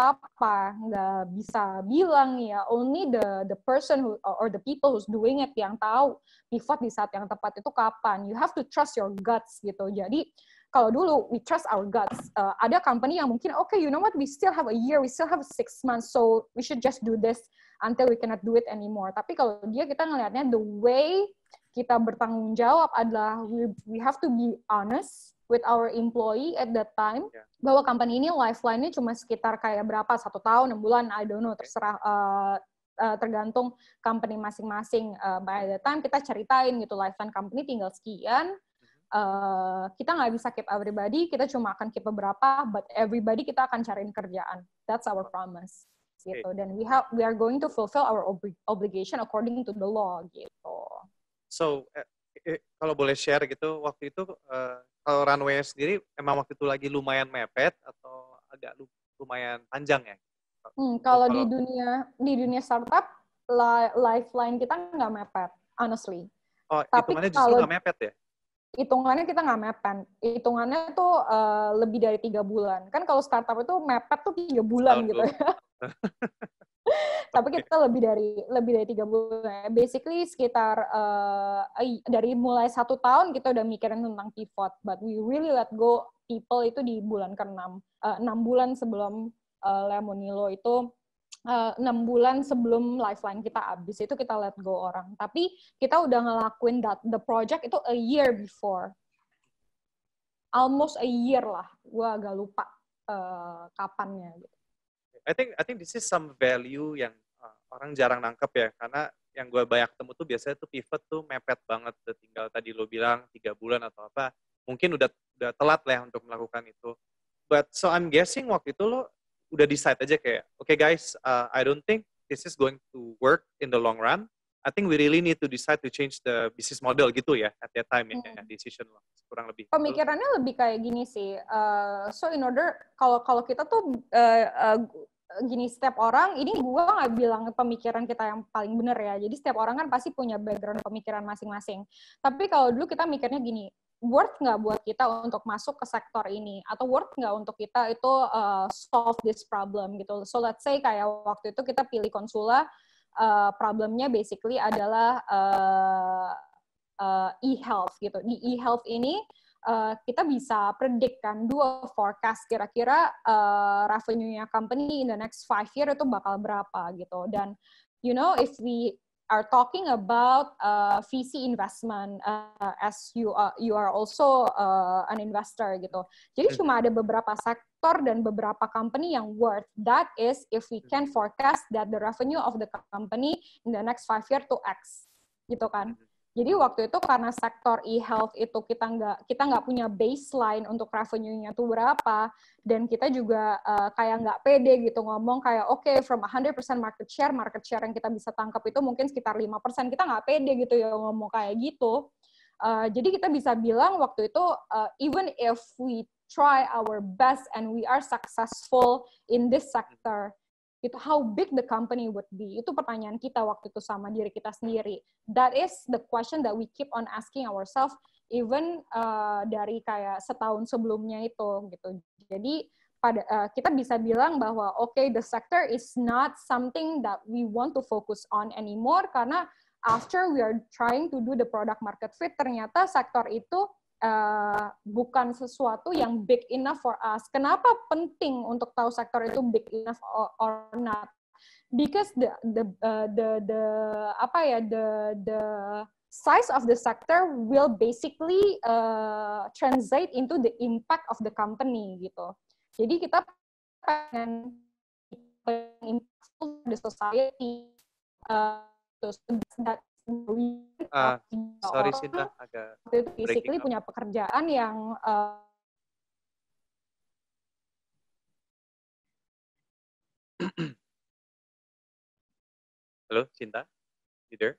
apa nggak bisa bilang ya only the the person who or the people who's doing it yang tahu pivot di saat yang tepat itu kapan you have to trust your guts gitu jadi kalau dulu we trust our guts. Uh, ada company yang mungkin okay you know what we still have a year we still have six months so we should just do this until we cannot do it anymore. Tapi kalau dia kita ngelihatnya the way kita bertanggung jawab adalah we, we have to be honest with our employee at that time. Yeah. bahwa company ini lifeline-nya cuma sekitar kayak berapa satu tahun enam bulan I don't know terserah uh, uh, tergantung company masing-masing. Uh, by the time kita ceritain gitu lifeline company tinggal sekian uh, kita nggak bisa keep everybody kita cuma akan keep beberapa but everybody kita akan cariin kerjaan that's our promise gitu dan we have we are going to fulfill our obli- obligation according to the law gitu So, eh, eh, kalau boleh share gitu, waktu itu eh, kalau runway sendiri emang waktu itu lagi lumayan mepet atau agak lu- lumayan panjang ya? Hmm, kalau di kalau- dunia di dunia startup li- lifeline kita nggak mepet, honestly. Oh, Tapi hitungannya justru nggak mepet ya? Hitungannya kita nggak mepet. Hitungannya tuh eh, lebih dari tiga bulan. Kan kalau startup itu mepet tuh tiga bulan Tahun gitu dulu. ya. Tapi kita lebih dari lebih dari tiga bulan. Basically sekitar ai- dari mulai satu tahun kita udah mikirin tentang pivot, but we really let go people itu di bulan ke-6. Eh, enam bulan sebelum eh, Lemonilo itu eh, enam bulan sebelum lifeline kita habis itu kita let go orang. Tapi kita udah ngelakuin that the project itu a year before. Almost a year lah. Gua agak lupa eh, kapannya gitu. I think I think this is some value yang uh, orang jarang nangkep ya karena yang gue banyak ketemu tuh biasanya tuh pivot tuh mepet banget udah tinggal tadi lo bilang tiga bulan atau apa mungkin udah udah telat lah ya untuk melakukan itu but so I'm guessing waktu itu lo udah decide aja kayak okay guys uh, I don't think this is going to work in the long run I think we really need to decide to change the business model gitu ya at that time ya, Hmm. decision lo kurang lebih Pemikirannya lebih kayak gini sih. eh, so in order kalau kalau kita tuh eh, eh, gini setiap orang ini gua nggak bilang pemikiran kita yang paling benar ya. Jadi setiap orang kan pasti punya background pemikiran masing-masing. Tapi kalau dulu kita mikirnya gini, worth nggak buat kita untuk masuk ke sektor ini atau worth nggak untuk kita itu uh, solve this problem gitu. So let's say kayak waktu itu kita pilih konsula, uh, problemnya basically adalah uh, uh, e-health gitu. Di e-health ini uh, kita bisa predict kan dua forecast kira-kira uh, revenue-nya company in the next five year itu bakal berapa gitu. Dan you know if we are talking about uh, VC investment uh, as you are you are also uh, an investor gitu. Jadi hmm. cuma ada beberapa sektor dan beberapa company yang worth. That is if we can forecast that the revenue of the company in the next five year to X gitu kan. Jadi waktu itu karena sektor e-health itu kita nggak kita nggak punya baseline untuk revenue-nya tuh berapa dan kita juga uh, kayak nggak pede gitu ngomong kayak oke okay, from 100% market share market share yang kita bisa tangkap itu mungkin sekitar 5% kita nggak pede gitu ya ngomong kayak gitu. Uh, jadi kita bisa bilang waktu itu uh, even if we try our best and we are successful in this sector itu how big the company would be. Itu pertanyaan kita waktu itu sama diri kita sendiri. That is the question that we keep on asking ourselves even uh, dari kayak setahun sebelumnya itu gitu. Jadi pada uh, kita bisa bilang bahwa oke okay, the sector is not something that we want to focus on anymore karena after we are trying to do the product market fit ternyata sektor itu uh, bukan sesuatu yang big enough for us. Kenapa penting untuk tahu sektor itu big enough or, or not? Because the the uh, the the apa ya the the size of the sector will basically uh, translate into the impact of the company gitu. Jadi kita pengen impact the society uh, that uh, sorry Sinta agak itu basically punya pekerjaan yang uh, Halo, Sinta? You there?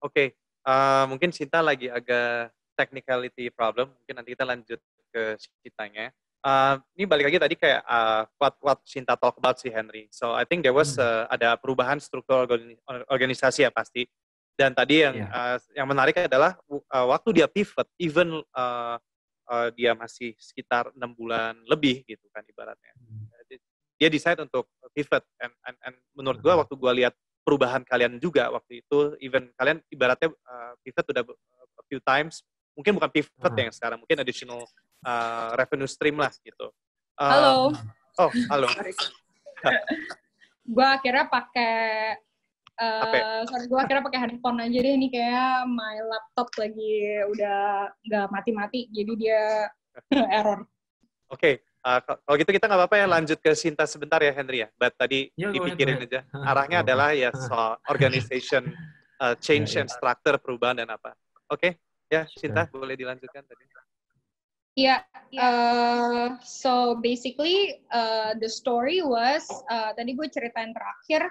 Oke, okay. uh, mungkin Sinta lagi agak technicality problem. Mungkin nanti kita lanjut ke Sintanya uh, ini balik lagi tadi kayak uh, what what Sinta talk about si Henry. So I think there was uh, ada perubahan struktur organisasi ya pasti. Dan tadi yang yeah. uh, yang menarik adalah uh, waktu dia pivot, even uh, uh, dia masih sekitar enam bulan lebih gitu kan ibaratnya. Hmm. Dia decide untuk pivot. And, and, and menurut gue waktu gue lihat perubahan kalian juga waktu itu, even kalian ibaratnya uh, pivot udah a few times, mungkin bukan pivot hmm. yang sekarang, mungkin additional uh, revenue stream lah gitu. Uh, halo. Oh, halo. gue akhirnya pakai uh, sorry gue akhirnya pakai handphone aja deh ini kayak my laptop lagi udah nggak mati-mati jadi dia error. Oke, okay. uh, kalau gitu kita nggak apa-apa ya lanjut ke Sinta sebentar ya Henry ya. But tadi ya, dipikirin aja. Arahnya adalah ya soal organization uh, change ya, ya. and structure perubahan dan apa. Oke, okay. Ya Sinta boleh dilanjutkan tadi. Yeah. Uh, so basically, uh, the story was uh, tadi gue ceritain terakhir.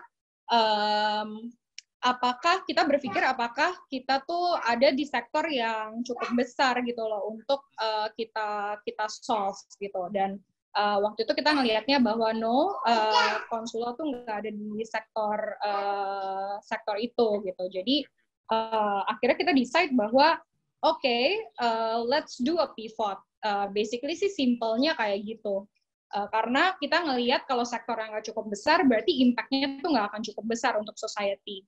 Um, apakah kita berpikir apakah kita tuh ada di sektor yang cukup besar gitu loh untuk uh, kita kita solve gitu dan uh, waktu itu kita ngelihatnya bahwa no uh, konsulo tuh nggak ada di sektor uh, sektor itu gitu jadi uh, akhirnya kita decide bahwa oke okay, uh, let's do a pivot uh, basically sih simpelnya kayak gitu. Uh, karena kita ngelihat kalau sektor yang nggak cukup besar, berarti impact-nya itu nggak akan cukup besar untuk society.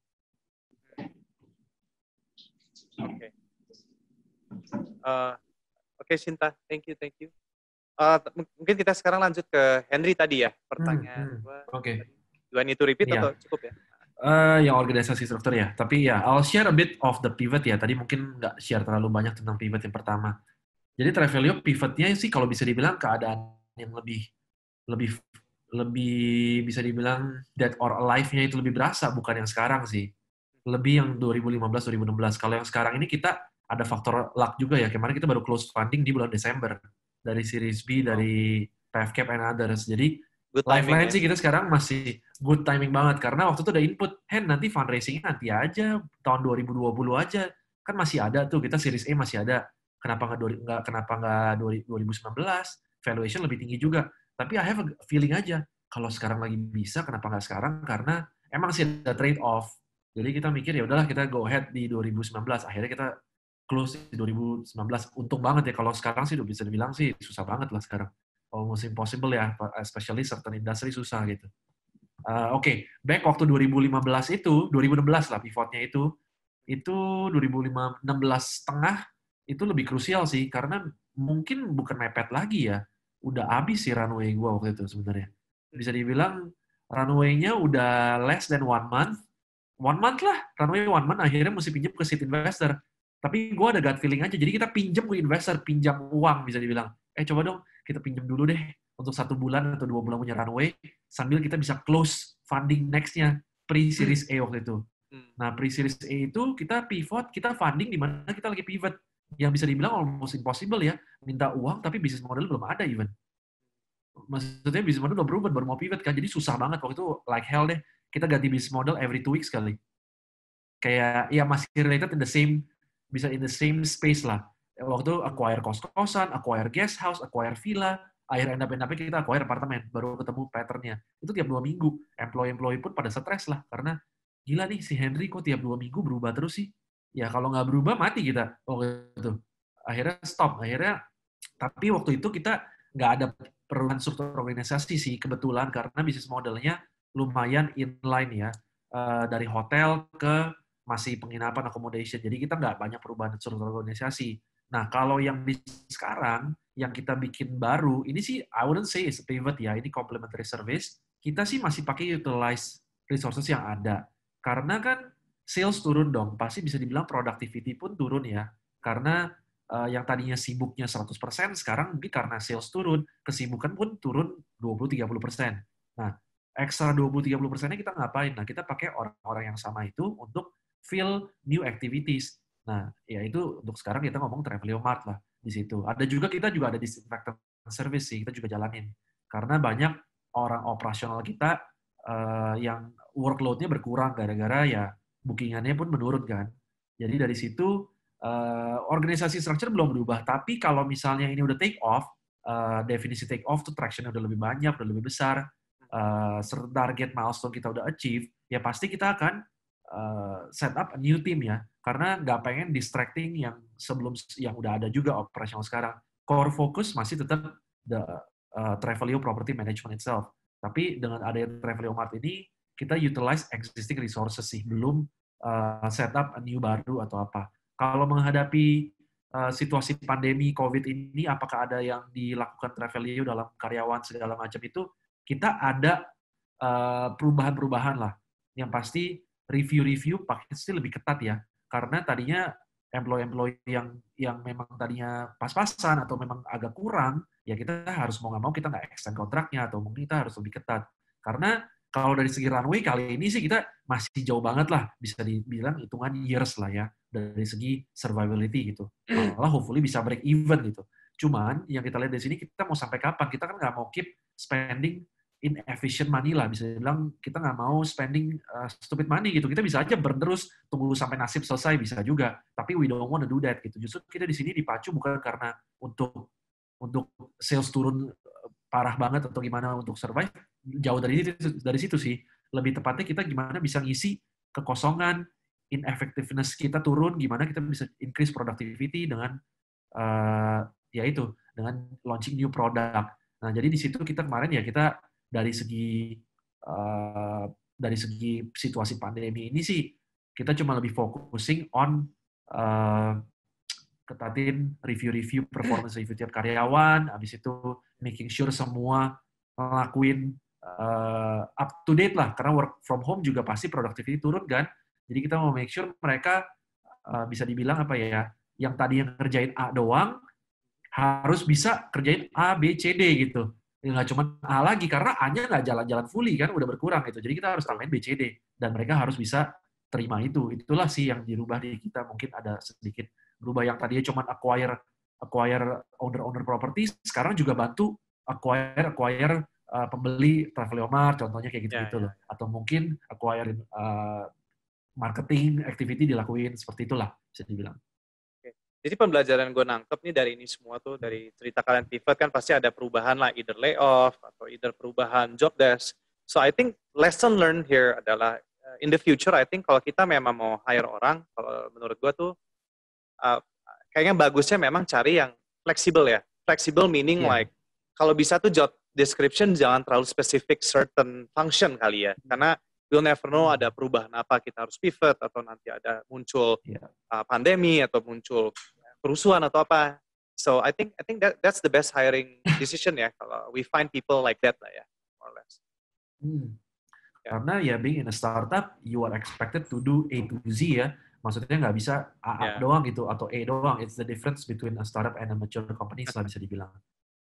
Oke. Okay. Uh, Oke, okay, Sinta. Thank you, thank you. Uh, mungkin kita sekarang lanjut ke Henry tadi ya, pertanyaan. Hmm, hmm. Oke. Okay. Do I need to repeat yeah. atau cukup ya? Uh, yang organisasi struktur ya. Tapi ya, I'll share a bit of the pivot ya. Tadi mungkin nggak share terlalu banyak tentang pivot yang pertama. Jadi Trevelio pivotnya sih kalau bisa dibilang keadaan yang lebih lebih lebih bisa dibilang dead or alive-nya itu lebih berasa bukan yang sekarang sih. Lebih yang 2015 2016. Kalau yang sekarang ini kita ada faktor luck juga ya. Kemarin kita baru close funding di bulan Desember dari Series B dari PFCap and others. Jadi good lifeline ya. sih kita sekarang masih good timing banget karena waktu itu ada input, Hen nanti fundraising nanti aja tahun 2020 aja kan masih ada tuh kita Series A masih ada Kenapa nggak kenapa nggak 2019? Valuation lebih tinggi juga. Tapi I have a feeling aja kalau sekarang lagi bisa, kenapa nggak sekarang? Karena emang sih ada trade off. Jadi kita mikir ya udahlah kita go ahead di 2019. Akhirnya kita close di 2019. Untung banget ya kalau sekarang sih udah bisa dibilang sih susah banget lah sekarang. Almost impossible ya, especially certain industry susah gitu. Uh, Oke, okay. back waktu 2015 itu, 2016 lah pivotnya itu, itu 2016 tengah itu lebih krusial sih karena mungkin bukan mepet lagi ya udah habis sih runway gue waktu itu sebenarnya bisa dibilang runway-nya udah less than one month, one month lah, runway one month, akhirnya mesti pinjam ke seed investor. Tapi gue ada gut feeling aja, jadi kita pinjam ke investor, pinjam uang bisa dibilang. Eh coba dong, kita pinjam dulu deh untuk satu bulan atau dua bulan punya runway, sambil kita bisa close funding next-nya, pre-series A waktu itu. Hmm. Nah, pre-series A itu kita pivot, kita funding di mana kita lagi pivot. Yang bisa dibilang almost impossible ya, minta uang tapi bisnis model belum ada even. Maksudnya bisnis model belum berubah, baru mau pivot kan, jadi susah banget waktu itu like hell deh kita ganti business model every two weeks kali. Kayak ya masih related in the same bisa in the same space lah. Waktu acquire kos-kosan, acquire guest house, acquire villa, akhir end up end kita acquire apartemen, baru ketemu patternnya. Itu tiap dua minggu. Employee-employee pun pada stres lah, karena gila nih si Henry kok tiap dua minggu berubah terus sih. Ya kalau nggak berubah mati kita. Waktu itu. Akhirnya stop. Akhirnya, tapi waktu itu kita nggak ada perubahan struktur organisasi sih kebetulan karena bisnis modelnya lumayan inline ya uh, dari hotel ke masih penginapan accommodation. Jadi kita nggak banyak perubahan struktur organisasi. Nah kalau yang di sekarang yang kita bikin baru ini sih I wouldn't say it's a pivot ya ini complementary service. Kita sih masih pakai utilize resources yang ada karena kan sales turun dong pasti bisa dibilang productivity pun turun ya karena uh, yang tadinya sibuknya 100% sekarang mungkin karena sales turun kesibukan pun turun 20-30%. Nah ekstra 20-30 persennya kita ngapain? Nah, kita pakai orang-orang yang sama itu untuk fill new activities. Nah, ya itu untuk sekarang kita ngomong Travelio Mart lah di situ. Ada juga kita juga ada disinfectant service sih, kita juga jalanin. Karena banyak orang operasional kita uh, yang workload-nya berkurang gara-gara ya bookingannya pun menurun kan. Jadi dari situ uh, organisasi structure belum berubah, tapi kalau misalnya ini udah take off, uh, definisi take off tuh traction udah lebih banyak, udah lebih besar, uh, target milestone kita udah achieve, ya pasti kita akan uh, set up a new team ya. Karena nggak pengen distracting yang sebelum yang udah ada juga operasional sekarang. Core focus masih tetap the uh, Travelio Property Management itself. Tapi dengan adanya Travelio Mart ini, kita utilize existing resources sih, belum uh, set up a new baru atau apa. Kalau menghadapi uh, situasi pandemi COVID ini, apakah ada yang dilakukan Travelio dalam karyawan segala macam itu? kita ada eh, perubahan-perubahan lah. Yang pasti review-review pasti lebih ketat ya. Karena tadinya employee-employee yang yang memang tadinya pas-pasan atau memang agak kurang, ya kita harus mau nggak mau kita nggak extend kontraknya atau mungkin kita harus lebih ketat. Karena kalau dari segi runway kali ini sih kita masih jauh banget lah, bisa dibilang hitungan years lah ya, dari segi survivability gitu. Malah hopefully bisa break even gitu. Cuman yang kita lihat di sini kita mau sampai kapan? Kita kan nggak mau keep spending inefficient money lah. Bisa bilang kita nggak mau spending uh, stupid money gitu. Kita bisa aja burn terus tunggu sampai nasib selesai bisa juga. Tapi we don't want to do that gitu. Justru kita di sini dipacu bukan karena untuk untuk sales turun eh, parah banget atau gimana untuk survive. Jauh dari situ dari situ sih. Lebih tepatnya kita gimana bisa ngisi kekosongan ineffectiveness kita turun gimana kita bisa increase productivity dengan uh, ya itu dengan launching new product. Nah jadi di situ kita kemarin ya kita dari segi uh, dari segi situasi pandemi ini sih kita cuma lebih focusing on uh, ketatin review-review performance review tiap karyawan, habis itu making sure semua ngelakuin uh, up to date lah karena work from home juga pasti productivity turun kan. Jadi kita mau make sure mereka uh, bisa dibilang apa ya, yang tadi yang kerjain A doang harus bisa kerjain A, B, C, D gitu nggak cuma A lagi karena A-nya nggak jalan-jalan fully kan udah berkurang gitu. Jadi kita harus tambahin BCD dan mereka harus bisa terima itu. Itulah sih yang dirubah di kita. Mungkin ada sedikit berubah yang tadinya cuma acquire acquire owner owner property sekarang juga bantu acquire acquire uh, pembeli Travelomart contohnya kayak gitu gitu loh. atau mungkin acquire uh, marketing activity dilakuin seperti itulah bisa dibilang jadi pembelajaran gue nangkep nih dari ini semua tuh, dari cerita kalian pivot kan pasti ada perubahan lah, either layoff atau either perubahan job desk. So I think lesson learned here adalah uh, in the future, I think kalau kita memang mau hire orang, kalau menurut gue tuh uh, kayaknya bagusnya memang cari yang fleksibel ya. Flexible meaning yeah. like kalau bisa tuh job description jangan terlalu specific certain function kali ya, karena we'll never know ada perubahan apa kita harus pivot atau nanti ada muncul yeah. uh, pandemi atau muncul kerusuhan atau apa. So I think I think that that's the best hiring decision ya kalau we find people like that lah ya, more or less. Hmm. Ya. Karena ya being in a startup, you are expected to do A to Z ya. Maksudnya nggak bisa A, A Ya. doang gitu atau A doang. It's the difference between a startup and a mature company lah bisa dibilang.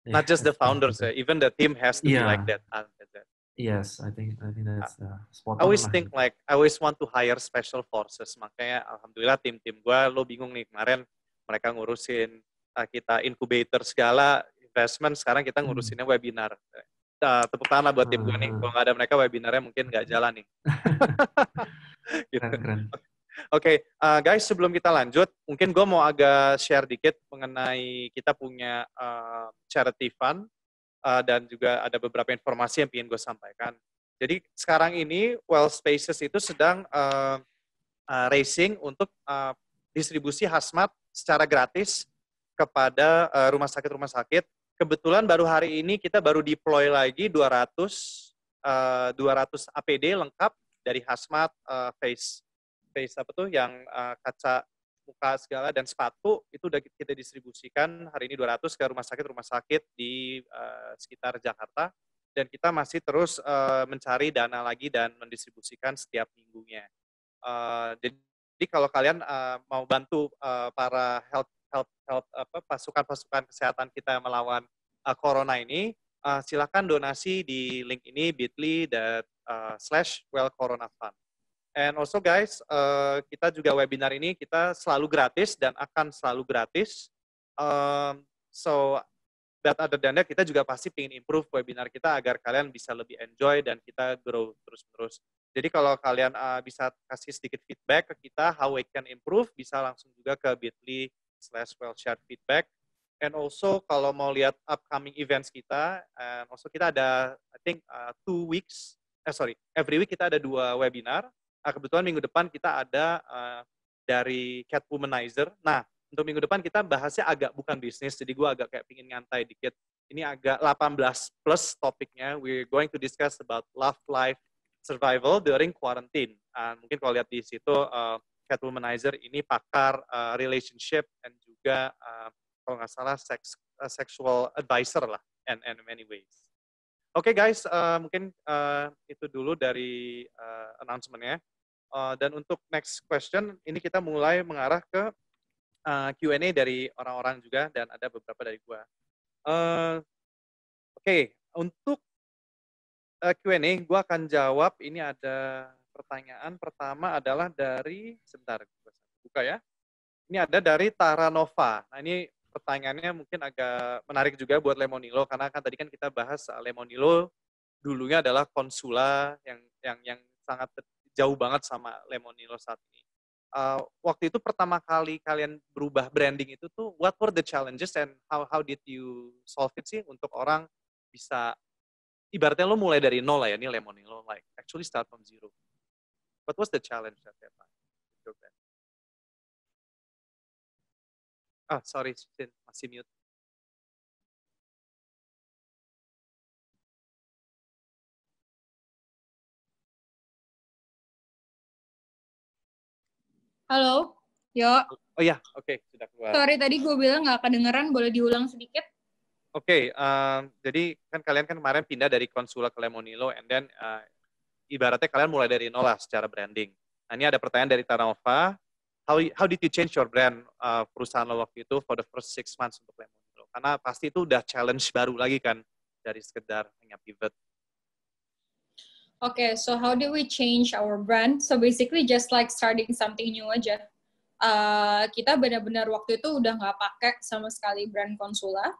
Not just the founders, ya, even the team has to be Yeah. like that. uh, like that. Yes, I think I think that's uh, spot I always lah. think like I always want to hire special forces. Makanya alhamdulillah tim-tim gue lo bingung nih kemarin mereka ngurusin uh, kita incubator segala investment sekarang kita ngurusinnya webinar. Uh, tepuk tangan lah buat tim gue nih. Hmm. Kalau nggak ada mereka webinarnya mungkin nggak jalan nih. gitu. Keren, keren. Oke, uh, guys, sebelum kita lanjut, mungkin gue mau agak share dikit mengenai kita punya uh, charity fund uh, dan juga ada beberapa informasi yang ingin gue sampaikan. Jadi sekarang ini Well Spaces itu sedang uh, uh, racing untuk uh, distribusi hazmat secara gratis kepada uh, rumah sakit-rumah sakit. Kebetulan baru hari ini kita baru deploy lagi 200 uh, 200 APD lengkap dari hazmat uh, face face apa tuh yang uh, kaca muka segala dan sepatu itu udah kita distribusikan hari ini 200 ke rumah sakit rumah sakit di uh, sekitar Jakarta dan kita masih terus uh, mencari dana lagi dan mendistribusikan setiap minggunya. Uh, jadi kalau kalian uh, mau bantu uh, para health health health apa pasukan-pasukan kesehatan kita melawan uh, corona ini, uh, silakan donasi di link ini bit.ly dan slash well corona fund. And also guys, uh, kita juga webinar ini kita selalu gratis dan akan selalu gratis. Um, so that other than that, kita juga pasti ingin improve webinar kita agar kalian bisa lebih enjoy dan kita grow terus-terus. Jadi kalau kalian uh, bisa kasih sedikit feedback ke kita, how we can improve, bisa langsung juga ke bit.ly slash well share feedback. And also kalau mau lihat upcoming events kita, and also kita ada, I think uh, two weeks, eh sorry, every week kita ada dua webinar. Nah, kebetulan minggu depan kita ada uh, dari Cat Womanizer. Nah, untuk minggu depan kita bahasnya agak bukan bisnis, jadi gue agak kayak pingin nyantai dikit. Ini agak 18 plus topiknya. We're going to discuss about love life survival during quarantine. Uh, mungkin kalau lihat di situ, uh, Cat Womanizer ini pakar uh, relationship dan juga uh, kalau nggak salah sex, uh, sexual advisor lah, and, and many ways. Oke guys, uh, mungkin uh, itu dulu dari uh, announcement-nya. Uh, dan untuk next question, ini kita mulai mengarah ke uh, Q&A dari orang-orang juga dan ada beberapa dari gua. Uh, Oke, untuk uh, Q&A gua akan jawab. Ini ada pertanyaan pertama adalah dari sebentar buka ya. Ini ada dari Tara Nova. Nah ini pertanyaannya mungkin agak menarik juga buat Lemonilo karena kan tadi kan kita bahas uh, Lemonilo dulunya adalah konsula yang yang yang sangat jauh banget sama Lemonilo saat ini. Uh, waktu itu pertama kali kalian berubah branding itu tuh what were the challenges and how how did you solve it sih untuk orang bisa ibaratnya lo mulai dari nol lah ya ini Lemonilo like actually start from zero. What was the challenge at that time? your brand? Ah, sorry, masih mute. Halo, yo. Oh ya, oke, sudah keluar. Sorry tadi gue bilang nggak kedengeran, boleh diulang sedikit? Oke, um, jadi kan kalian kan kemarin pindah dari Konsula ke Lemonilo, and then uh, ibaratnya kalian mulai dari nol lah secara branding. Nah ini ada pertanyaan dari Tanova, how how did you change your brand uh, perusahaan lo waktu itu for the first six months untuk Lemonilo? Karena pasti itu udah challenge baru lagi kan dari sekedar hanya pivot. Oke, so how do we change our brand? So basically just like starting something new aja. Uh, kita benar-benar waktu itu udah nggak pakai sama sekali brand Konsula.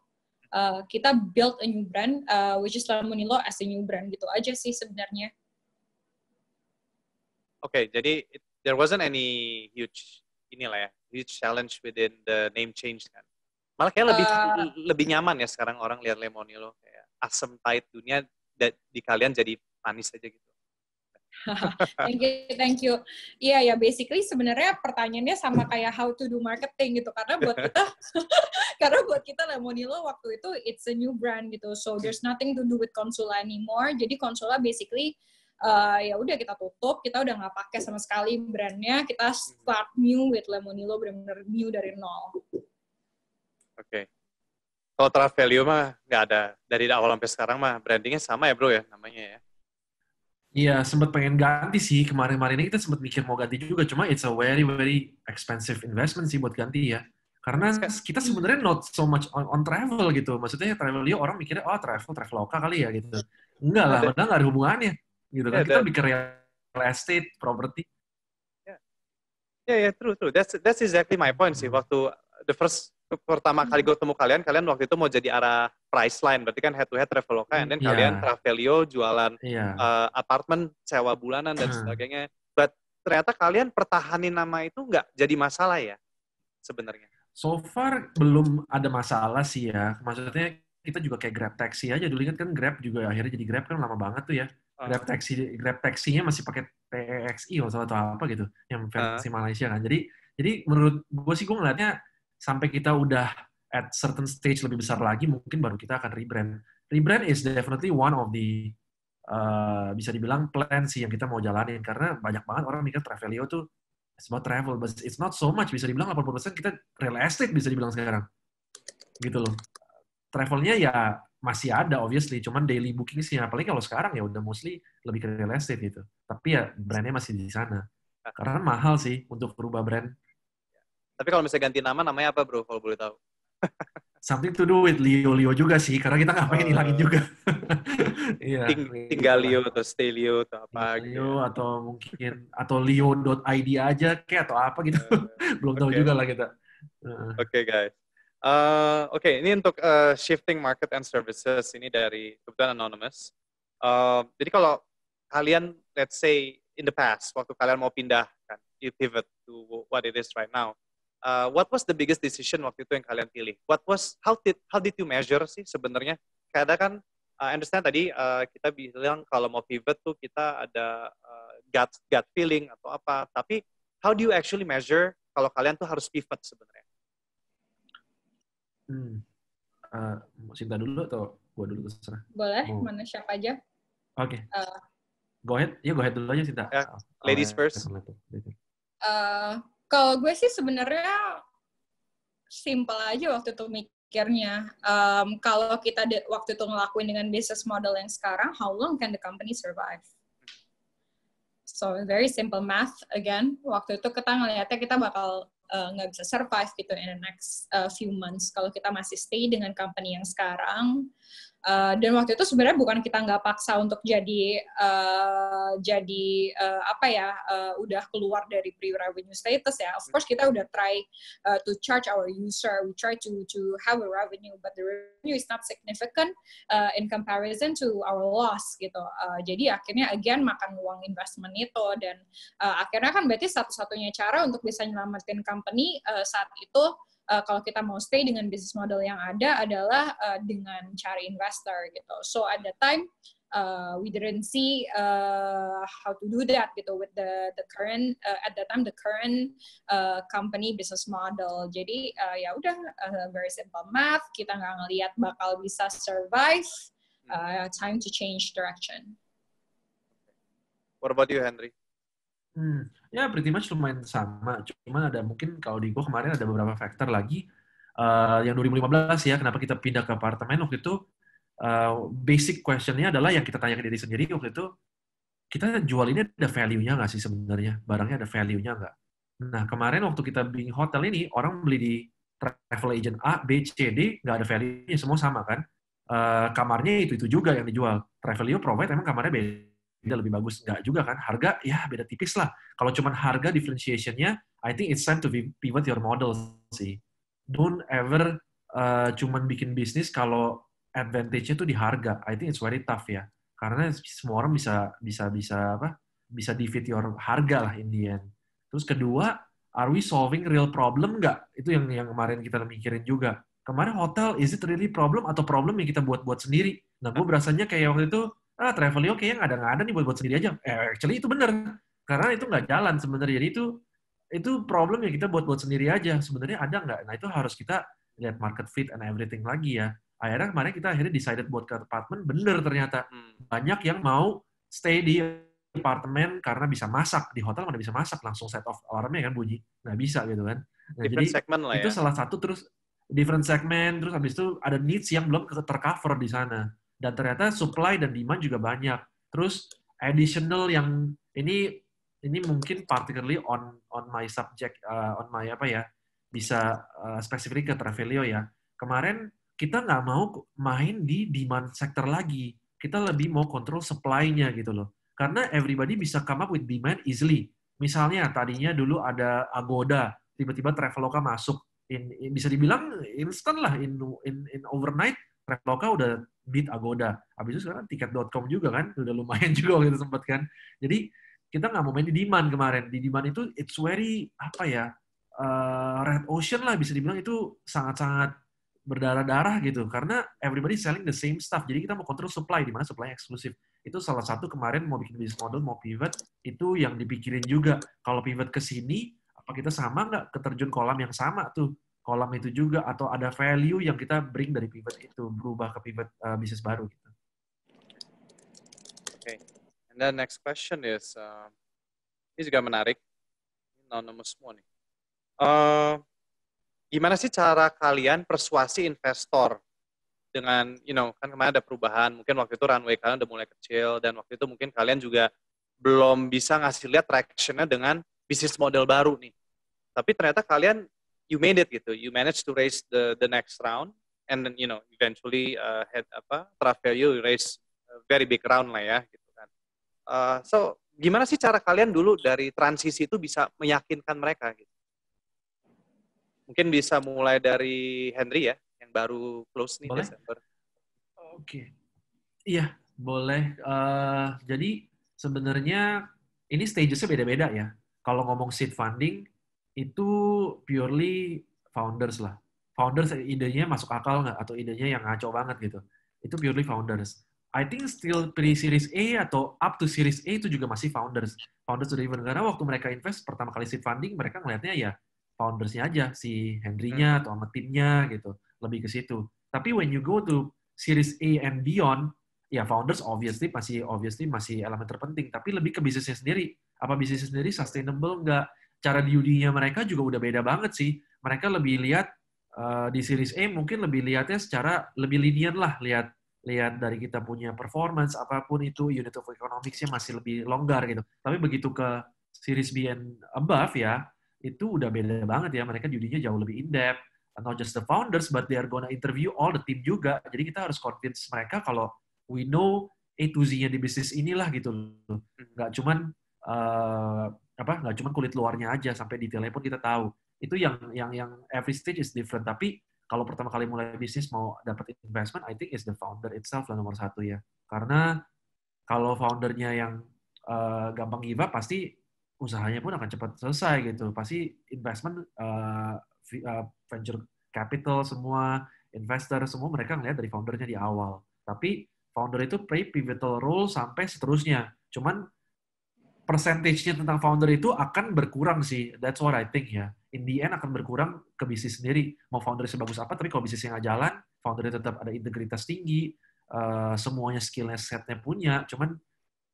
Uh, kita build a new brand, uh, which is Lemonilo as a new brand gitu aja sih sebenarnya. Oke, jadi it, there wasn't any huge inilah ya, huge challenge within the name change kan. Malah kayak lebih Uh, lebih nyaman ya sekarang orang lihat Lemonilo kayak asam pahit dunia di kalian jadi manis aja gitu. thank you, thank you. Iya ya, basically sebenarnya pertanyaannya sama kayak how to do marketing gitu. Karena buat kita, karena buat kita Lemonilo waktu itu it's a new brand gitu. So there's nothing to do with Konsula anymore. Jadi Konsula basically uh, ya udah kita tutup, kita udah nggak pakai sama sekali brandnya. Kita start new with Lemonilo, benar-benar new dari nol. Oke. Kalau Travelio mah nggak ada dari awal sampai sekarang mah brandingnya sama ya bro ya namanya ya. Iya, sempat pengen ganti sih. Kemarin-kemarin ini kita sempat mikir mau ganti juga. Cuma it's a very, very expensive investment sih buat ganti ya. Karena kita sebenarnya not so much on, on travel gitu. Maksudnya travel dia orang mikirnya, oh travel, travel lokal kali ya gitu. Enggak lah, padahal nggak ada hubungannya. Gitu kan. Kita bikin real estate, property. Ya, yeah, yeah, true, true. That's, that's exactly my point sih. Waktu the first pertama kali gue ketemu kalian, kalian waktu itu mau jadi arah price line, berarti kan head to head Traveloka, dan yeah. kalian Travelio jualan yeah. uh, apartemen, sewa bulanan dan hmm. sebagainya. But ternyata kalian pertahanin nama itu nggak jadi masalah ya sebenarnya. So far belum ada masalah sih ya. Maksudnya kita juga kayak Grab Taxi aja dulu kan Grab juga akhirnya jadi Grab kan lama banget tuh ya. Grab Taxi Grab Taxinya masih pakai PXI atau apa gitu, yang versi uh. Malaysia kan. Jadi jadi menurut gue sih gue ngeliatnya sampai kita udah at certain stage lebih besar lagi, mungkin baru kita akan rebrand. Rebrand is definitely one of the uh, bisa dibilang plan sih yang kita mau jalanin karena banyak banget orang mikir Travelio tuh it's about travel, but it's not so much. Bisa dibilang 80% kita real estate bisa dibilang sekarang. Gitu loh. Travelnya ya masih ada obviously, cuman daily booking sih. Apalagi kalau sekarang ya udah mostly lebih ke real estate gitu. Tapi ya brandnya masih di sana. Karena mahal sih untuk berubah brand tapi kalau misalnya ganti nama, namanya apa bro, kalau boleh tahu? Something to do with Leo Leo juga sih, karena kita nggak pengen oh. hilangin juga. Iya. Ting tinggal Leo atau stay Leo atau apa Leo gitu. Atau mungkin atau Leo.id aja kayak atau apa gitu. Belum tahu juga lah kita. Oke okay, guys. Uh, Oke, okay, ini untuk uh, shifting market and services ini dari kebetulan anonymous. Uh, jadi kalau kalian, let's say in the past, waktu kalian mau pindah kan, you pivot to what it is right now uh, what was the biggest decision waktu itu yang kalian pilih? What was how did how did you measure sih sebenarnya? Kadang kan uh, understand tadi uh, kita bilang kalau mau pivot tuh kita ada uh, gut gut feeling atau apa, tapi how do you actually measure kalau kalian tuh harus pivot sebenarnya? Hmm. Uh, Sinta dulu atau gua dulu terserah? Boleh, oh. mana siapa aja. Oke. Okay. Uh, go ahead, ya go ahead dulu aja Sinta. Yeah, ladies oh, first. Uh, kalau gue sih sebenarnya simple aja waktu itu mikirnya. Um, kalau kita waktu itu ngelakuin dengan business model yang sekarang, how long can the company survive? So very simple math again. Waktu itu kita ngelihatnya kita bakal uh, nggak uh, bisa survive gitu in the next uh, few months. Kalau kita masih stay dengan company yang sekarang Uh, dan waktu itu sebenarnya bukan kita nggak paksa untuk jadi uh, jadi uh, apa ya uh, udah keluar dari pre-revenue status ya. Of course kita udah try uh, to charge our user, we try to to have a revenue, but the revenue is not significant uh, in comparison to our loss gitu. Uh, jadi akhirnya again makan uang investment itu dan uh, akhirnya kan berarti satu-satunya cara untuk bisa nyelamatin company uh, saat itu uh, kalau kita mau stay dengan bisnis model yang ada adalah uh, dengan cari investor gitu. So at the time uh, we didn't see uh, how to do that gitu with the the current uh, at that time the current uh, company business model. Jadi uh, ya udah uh, very simple math. Kita nggak ngelihat bakal bisa survive. Uh, time to change direction. What about you, Henry? Hmm, ya pretty much lumayan sama. Cuman ada mungkin kalau di gue kemarin ada beberapa faktor lagi. Uh, yang 2015 ya, kenapa kita pindah ke apartemen waktu itu, uh, basic questionnya adalah yang kita tanya ke diri sendiri waktu itu, kita jual ini ada value-nya nggak sih sebenarnya? Barangnya ada value-nya nggak? Nah, kemarin waktu kita bikin hotel ini, orang beli di travel agent A, B, C, D, nggak ada value-nya, semua sama kan? Uh, kamarnya itu-itu juga yang dijual. Travelio provide emang kamarnya beda beda lebih bagus. Nggak juga kan. Harga ya beda tipis lah. Kalau cuman harga differentiationnya I think it's time to pivot your model sih. Don't ever uh, cuman bikin bisnis kalau advantage-nya tuh di harga. I think it's very tough ya. Karena semua orang bisa bisa bisa apa bisa defeat your harga lah in the end. Terus kedua are we solving real problem nggak? Itu yang yang kemarin kita mikirin juga. Kemarin hotel is it really problem atau problem yang kita buat buat sendiri? Nah gue berasanya kayak waktu itu ah Travelio kayaknya nggak ada nggak ada nih buat buat sendiri aja. Eh, actually itu benar karena itu nggak jalan sebenarnya. Jadi itu itu problem yang kita buat buat sendiri aja. Sebenarnya ada nggak? Nah itu harus kita lihat market fit and everything lagi ya. Akhirnya kemarin kita akhirnya decided buat ke apartemen, bener ternyata hmm. banyak yang mau stay di apartemen karena bisa masak di hotel mana bisa masak langsung set off alarmnya kan bunyi nggak bisa gitu kan nah, different jadi segment lah itu ya. salah satu terus different segment terus habis itu ada needs yang belum tercover di sana dan ternyata supply dan demand juga banyak. Terus additional yang ini ini mungkin particularly on on my subject uh, on my apa ya bisa uh, spesifik ke Travelio ya. Kemarin kita nggak mau main di demand sector lagi. Kita lebih mau kontrol supply-nya gitu loh. Karena everybody bisa come up with demand easily. Misalnya tadinya dulu ada Agoda tiba-tiba Traveloka masuk. In, in bisa dibilang instan lah in in, in overnight Traveloka udah beat Agoda habis itu sekarang tiket.com juga kan udah lumayan juga gitu sempat kan jadi kita nggak mau main di demand kemarin. Di demand itu it's very apa ya uh, red ocean lah bisa dibilang itu sangat-sangat berdarah-darah gitu karena everybody selling the same stuff. Jadi kita mau kontrol supply di mana supply eksklusif. Itu salah satu kemarin mau bikin business model mau pivot itu yang dipikirin juga. Kalau pivot ke sini apa kita sama nggak keterjun kolam yang sama tuh kolam itu juga atau ada value yang kita bring dari pivot itu berubah ke pivot uh, bisnis baru gitu. And then next question is, uh, ini juga menarik, anonymous semua nih. Uh, gimana sih cara kalian persuasi investor dengan, you know, kan kemarin ada perubahan, mungkin waktu itu runway kalian udah mulai kecil, dan waktu itu mungkin kalian juga belum bisa ngasih lihat traction-nya dengan bisnis model baru nih. Tapi ternyata kalian, you made it gitu, you managed to raise the the next round, and then, you know, eventually uh, had apa, Travelio raise a very big round lah ya, gitu Uh, so gimana sih cara kalian dulu dari transisi itu bisa meyakinkan mereka? Gitu? Mungkin bisa mulai dari Henry ya, yang baru close nih boleh? Desember. Oke, okay. iya boleh. Uh, jadi sebenarnya ini stagesnya beda-beda ya. Kalau ngomong seed funding itu purely founders lah. Founders idenya masuk akal nggak atau idenya yang ngaco banget gitu. Itu purely founders I think still pre-series A atau up to series A itu juga masih founders. Founders sudah even karena waktu mereka invest pertama kali seed funding mereka ngelihatnya ya foundersnya aja si Henry-nya hmm. atau sama timnya gitu lebih ke situ. Tapi when you go to series A and beyond ya founders obviously masih obviously masih elemen terpenting tapi lebih ke bisnisnya sendiri. Apa bisnisnya sendiri sustainable nggak? Cara diudinya mereka juga udah beda banget sih. Mereka lebih lihat uh, di series A mungkin lebih lihatnya secara lebih linear lah lihat lihat dari kita punya performance apa pun itu unit of economics-nya masih lebih longgar gitu. Tapi begitu ke series B and above ya, itu udah beda banget ya. Mereka judinya jauh lebih in-depth. Not just the founders, but they are gonna interview all the team juga. Jadi kita harus convince mereka kalau we know A to Z-nya di bisnis inilah gitu loh. Nggak cuman uh, apa nggak cuman kulit luarnya aja sampai detailnya pun kita tahu. Itu yang yang yang every stage is different. Tapi kalau pertama kali mulai bisnis mau dapat investment, I think is the founder itself lah nomor satu ya. Karena kalau foundernya yang uh, gampang give pasti usahanya pun akan cepat selesai gitu. Pasti investment, uh, venture capital semua, investor semua mereka ngeliat dari foundernya di awal. Tapi founder itu play pivotal role sampai seterusnya. Cuman percentage-nya tentang founder itu akan berkurang sih. That's what I think ya in the end akan berkurang ke bisnis sendiri. Mau founder sebagus apa, tapi kalau bisnisnya nggak jalan, foundernya tetap ada integritas tinggi, uh, semuanya setnya punya, cuman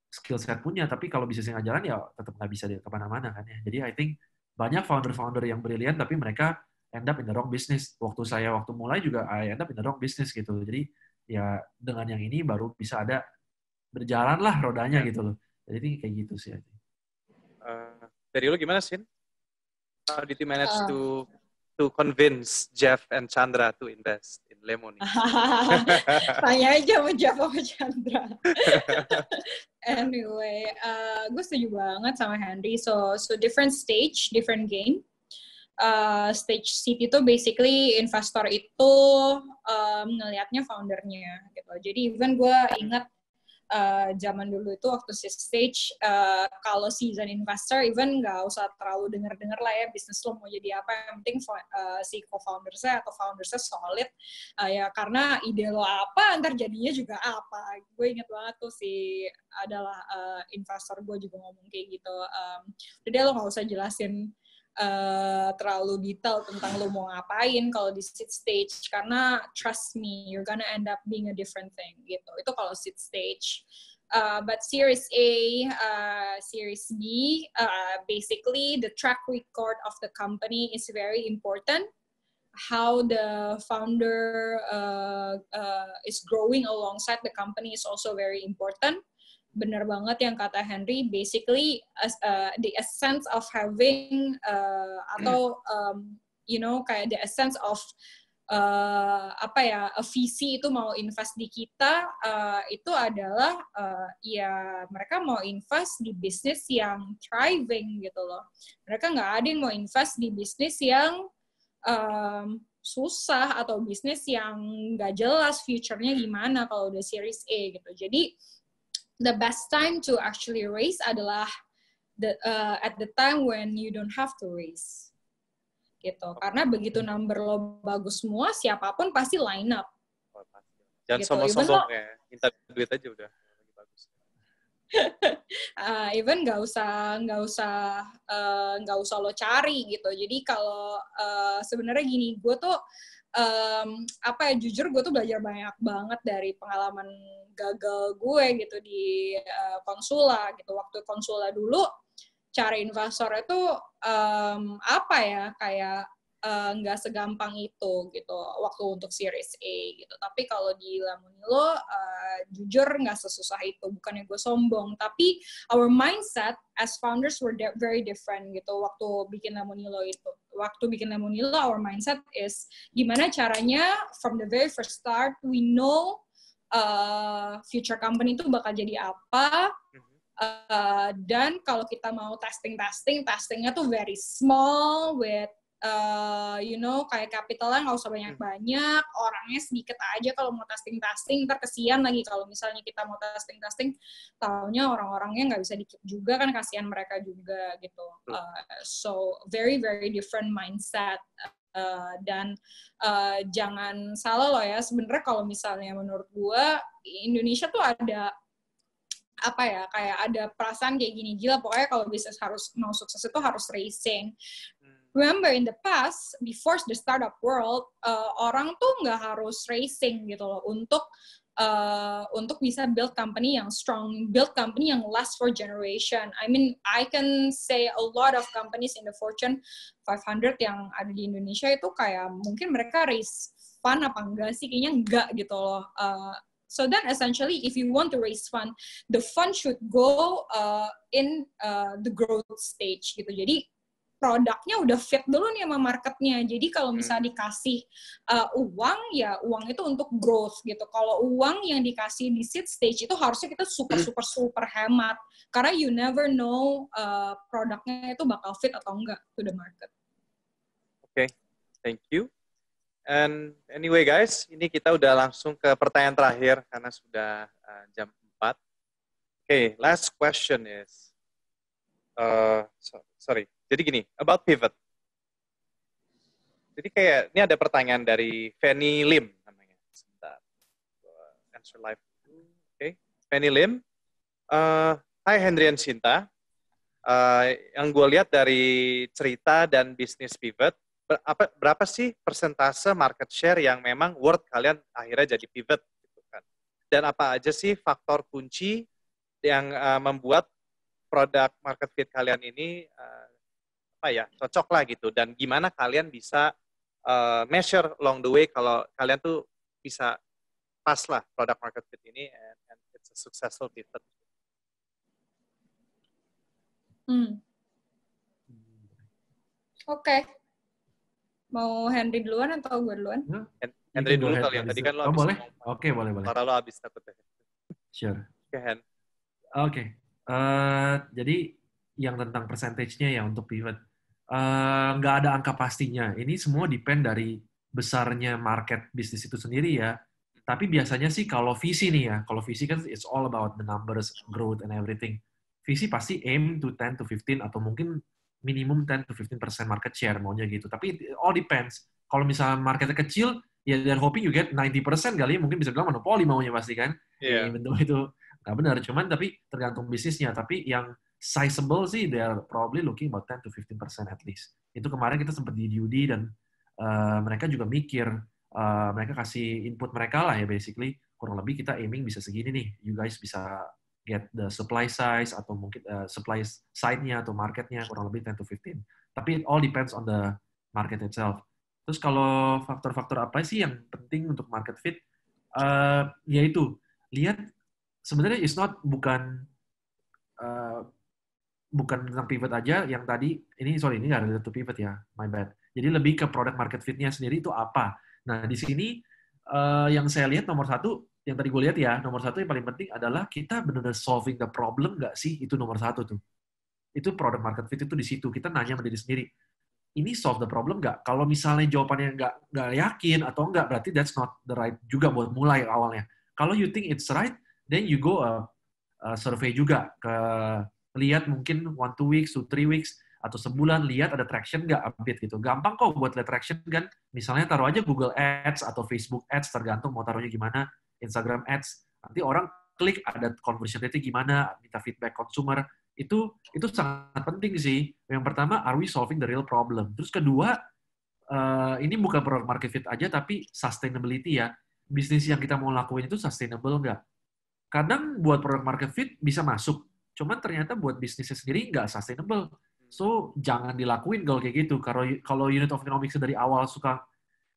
skill set punya, tapi kalau bisnisnya nggak jalan ya tetap nggak bisa dia ke mana-mana kan ya. Jadi I think banyak founder-founder yang brilian, tapi mereka end up in the wrong business. Waktu saya waktu mulai juga I end up in the wrong business gitu. Jadi ya dengan yang ini baru bisa ada berjalan lah rodanya gitu loh. Jadi kayak gitu sih. Uh, dari lu gimana sih? How did you manage uh, to to convince Jeff and Chandra to invest in Lemony? Tanya aja sama Jeff sama Chandra. anyway, uh, gue setuju banget sama Henry. So, so different stage, different game. Uh, stage seat itu basically investor itu um, ngelihatnya foundernya gitu. Jadi even gue ingat uh, zaman dulu itu waktu si stage uh, kalau season investor even nggak usah terlalu denger-denger lah ya bisnis lo mau jadi apa yang penting uh, si co-foundersnya atau foundersnya solid. Uh, ya karena ide lo apa ntar jadinya juga apa. Gue inget banget tuh si adalah uh, investor gue juga ngomong kayak gitu um, udah lo nggak usah jelasin uh, terlalu detail tentang lo mau ngapain kalau di seed stage. Karena trust me you're gonna end up being a different thing gitu. Itu kalau seed stage. Uh, but series A uh, series B uh, basically the track record of the company is very important. How the founder is growing alongside the company is also very important benar banget yang kata Henry basically as, uh, the essence of having uh, atau um, you know kayak the essence of uh, apa ya a VC itu mau invest di kita uh, itu adalah uh, ya mereka mau invest di bisnis yang thriving gitu loh. Mereka nggak ada yang mau invest di bisnis yang um, susah atau bisnis yang nggak jelas future-nya gimana kalau udah series A gitu. Jadi the best time to actually raise adalah the uh, at the time when you don't have to raise gitu karena begitu number lo bagus semua siapa pun pasti line up Oh. Jangan Gitu, sombong-sombong ya. Minta duit aja udah. Uh, even nggak usah nggak usah uh, nggak usah lo cari gitu jadi kalau uh, sebenarnya gini gue tuh um, apa ya jujur gue tuh belajar banyak banget dari pengalaman gagal gue gitu di uh, konsula gitu. Waktu konsula dulu cari investor itu um, apa ya kayak uh, nggak segampang itu gitu waktu untuk series A gitu. Tapi kalau di Lamonilo uh, jujur nggak sesusah itu bukannya gue sombong. Tapi our mindset as founders were de- very different gitu waktu bikin Lamonilo itu. Waktu bikin Lamonilo our mindset is gimana caranya from the very first start we know uh, future company itu bakal jadi apa. Uh, dan kalau kita mau testing testing testingnya tuh very small with uh, you know kayak capitalnya nggak usah banyak banyak. Orangnya sedikit aja kalau mau testing testing. Ntar kesian lagi kalau misalnya kita mau testing testing. Tahunya orang-orangnya nggak bisa dikit juga kan kasihan mereka juga gitu. Uh, so very very different mindset Uh, dan uh, jangan salah loh ya sebenarnya kalau misalnya menurut gua Indonesia tuh ada apa ya kayak ada perasaan kayak gini. Gila pokoknya kalau bisnis harus mau sukses itu harus racing. Remember in the past before the startup world uh, orang tuh nggak harus racing gitu loh. Untuk uh, untuk bisa build company yang strong build company yang last for generation. I mean I can say a lot of companies in the Fortune 500 yang ada di Indonesia itu kayak mungkin mereka raise fund apa enggak sih? Kayaknya enggak gitu loh. Uh, So then essentially, if you want to raise fund, the fund should go uh, in uh, the growth stage gitu. Jadi produknya udah fit dulu nih sama marketnya. Jadi kalau misalnya dikasih uh, uang, ya uang itu untuk growth gitu. Kalau uang yang dikasih di seed stage itu harusnya kita super super super hemat. Karena you never know uh, produknya itu bakal fit atau enggak to the market. Oke, okay. thank you. And anyway guys, ini kita udah langsung ke pertanyaan terakhir karena sudah uh, jam 4. Oke, okay, last question is, uh, so, sorry, jadi gini, about pivot. Jadi kayak, ini ada pertanyaan dari Fanny Lim namanya. Sebentar. Answer live. Oke, okay. Fanny Lim. Uh, Hai Hendrian Sinta. Uh, yang gue lihat dari cerita dan bisnis pivot, apa berapa sih persentase market share yang memang worth kalian akhirnya jadi pivot gitu kan dan apa aja sih faktor kunci yang uh, membuat produk market fit kalian ini uh, apa ya cocok lah gitu dan gimana kalian bisa uh, measure along the way kalau kalian tuh bisa pas lah produk market fit ini and, and it's a successful pivot. Hmm. Oke. Okay mau Henry duluan atau gue duluan? Hmm? Henry dulu kali yang tadi kan lo oh, boleh? Oke, okay, boleh, boleh. Para lo habis takutnya. Sure. Oke, okay, Hen. Oke. Okay. Uh, jadi yang tentang percentage-nya ya untuk pivot. Uh, nggak ada angka pastinya. Ini semua depend dari besarnya market bisnis itu sendiri ya. Tapi biasanya sih kalau visi nih ya, kalau visi kan it's all about the numbers, growth, and everything. Visi pasti aim to 10 to 15 atau mungkin minimum 10 to 15% market share maunya gitu. Tapi it all depends. Kalau misalnya marketnya kecil, ya they're hoping you get 90% kali, mungkin bisa bilang monopoli maunya pasti kan. Yeah. Even though itu nggak benar, cuman tapi tergantung bisnisnya. Tapi yang sizable sih, they're probably looking about 10 to 15% at least. Itu kemarin kita sempat di Duty dan uh, mereka juga mikir, uh, mereka kasih input mereka lah ya basically, kurang lebih kita aiming bisa segini nih, you guys bisa get the supply size atau mungkin uh, supply side-nya atau marketnya kurang lebih 10 to 15. Tapi it all depends on the market itself. Terus kalau faktor-faktor apa sih yang penting untuk market fit? Uh, yaitu lihat sebenarnya it's not bukan uh, bukan tentang pivot aja yang tadi ini sorry ini nggak ada to pivot ya my bad. Jadi lebih ke product market fitnya sendiri itu apa. Nah di sini uh, yang saya lihat nomor satu yang tadi gue lihat ya nomor satu yang paling penting adalah kita benar-benar solving the problem nggak sih? Itu nomor satu tuh. Itu product market fit itu di situ kita nanya sama diri sendiri ini solve the problem nggak? Kalau misalnya jawabannya nggak nggak yakin atau nggak berarti that's not the right juga buat mulai awalnya. Kalau you think it's right then you go a, a survey juga ke lihat mungkin one two weeks to three weeks atau sebulan lihat ada traction nggak update gitu. Gampang kok buat lihat traction kan. Misalnya taruh aja Google Ads atau Facebook Ads tergantung mau taruhnya gimana. Instagram Ads nanti orang klik ada conversion rate gimana minta feedback consumer. Itu itu sangat penting sih. Yang pertama are we solving the real problem? Terus kedua uh, ini bukan product market fit aja tapi sustainability ya. Bisnis yang kita mau lakuin itu sustainable nggak? Kadang buat product market fit bisa masuk cuman ternyata buat bisnisnya sendiri nggak sustainable so jangan dilakuin kalau kayak gitu kalau kalau unit of economics dari awal suka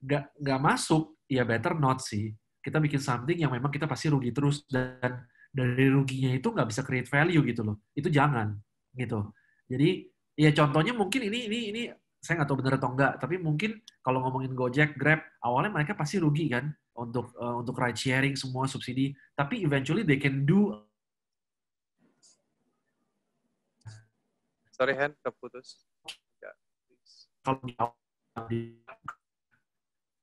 nggak nggak masuk ya better not sih kita bikin something yang memang kita pasti rugi terus dan dari ruginya itu nggak bisa create value gitu loh. Itu jangan gitu. Jadi ya contohnya mungkin ini ini ini saya nggak tahu benar atau enggak, tapi mungkin kalau ngomongin Gojek, Grab, awalnya mereka pasti rugi kan untuk uh, untuk ride sharing semua subsidi, tapi eventually they can do Sorry, Hen, keputus. Kalau di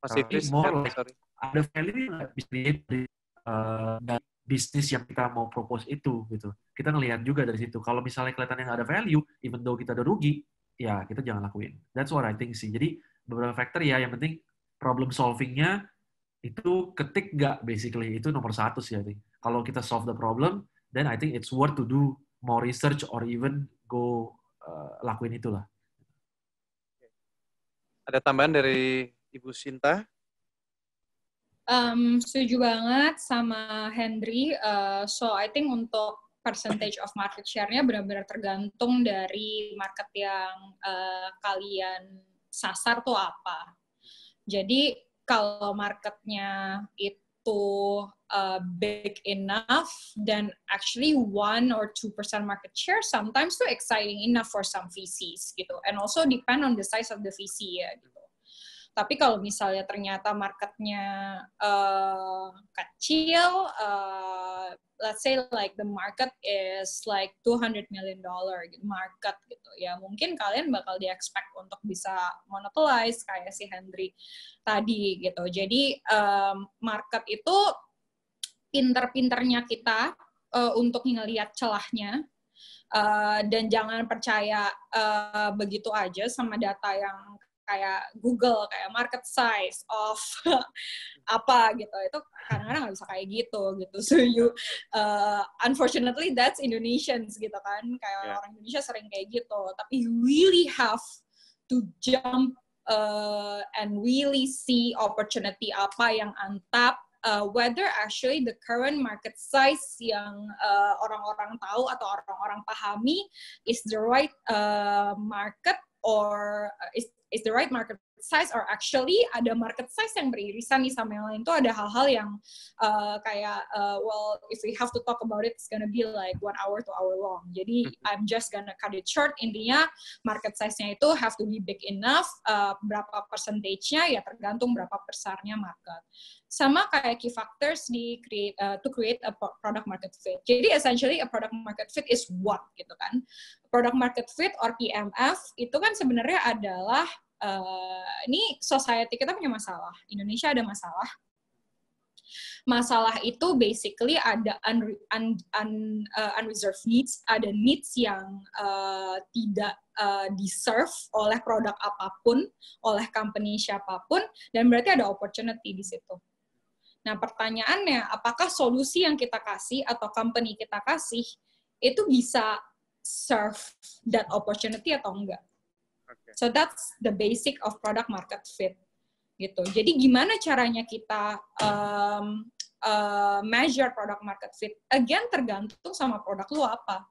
masih more sorry. ada value nggak bisa dari uh, bisnis yang kita mau propose itu gitu. Kita ngelihat juga dari situ. Kalau misalnya kelihatan yang ada value, even though kita ada rugi, ya kita jangan lakuin. That's what I think sih. Jadi beberapa faktor ya, yang penting problem solvingnya itu ketik nggak basically itu nomor satu sih I think. Kalau kita solve the problem, then I think it's worth to do more research or even go uh, lakuin itulah. Ada tambahan dari Ibu Sinta? Um, setuju banget sama Henry. Uh, so I think untuk percentage of market share-nya benar-benar tergantung dari market yang uh, kalian sasar tuh apa. Jadi kalau marketnya itu uh, big enough, then actually one or two percent market share sometimes too exciting enough for some VCs gitu. And also depend on the size of the VC ya gitu. Tapi kalau misalnya ternyata marketnya uh, kecil, uh, let's say like the market is like 200 million dollar gitu, market gitu ya, mungkin kalian bakal di expect untuk bisa monopolize kayak si Henry tadi gitu. Jadi um, market itu pinter-pinternya kita uh, untuk ngelihat celahnya uh, dan jangan percaya uh, begitu aja sama data yang kayak Google kayak market size of apa gitu. Itu kadang-kadang nggak bisa kayak gitu gitu. So you uh, unfortunately that's Indonesians gitu kan. Kayak yeah. orang Indonesia sering kayak gitu. Tapi you really have to jump uh, and really see opportunity apa yang untap uh, whether actually the current market size yang uh, orang-orang uh, tahu atau orang-orang pahami is the right uh, market or uh, is is the right market size or actually ada market size yang beririsan nih sama yang lain. Itu ada hal-hal yang uh, kayak uh, well if we have to talk about it it's gonna be like one hour to hour long. Jadi. I'm just gonna cut it short. Intinya market size-nya itu have to be big enough uh, berapa percentage-nya ya tergantung berapa besarnya market. Sama kayak key factors di create uh, to create a product market fit. Jadi essentially a product market fit is what gitu kan. Product market fit or PMF itu kan sebenarnya adalah uh, ini society kita punya masalah, Indonesia ada masalah. Masalah itu basically ada un, un, un, uh, unreserved needs, ada needs yang uh, tidak uh, deserve oleh produk apa pun, oleh company siapa pun, dan berarti ada opportunity di situ. Nah, pertanyaannya, apakah solusi yang kita kasih atau company kita kasih itu bisa serve that opportunity atau enggak? So that's the basic of product market fit gitu. Jadi gimana caranya kita um, uh, measure product market fit? Again tergantung sama produk lu apa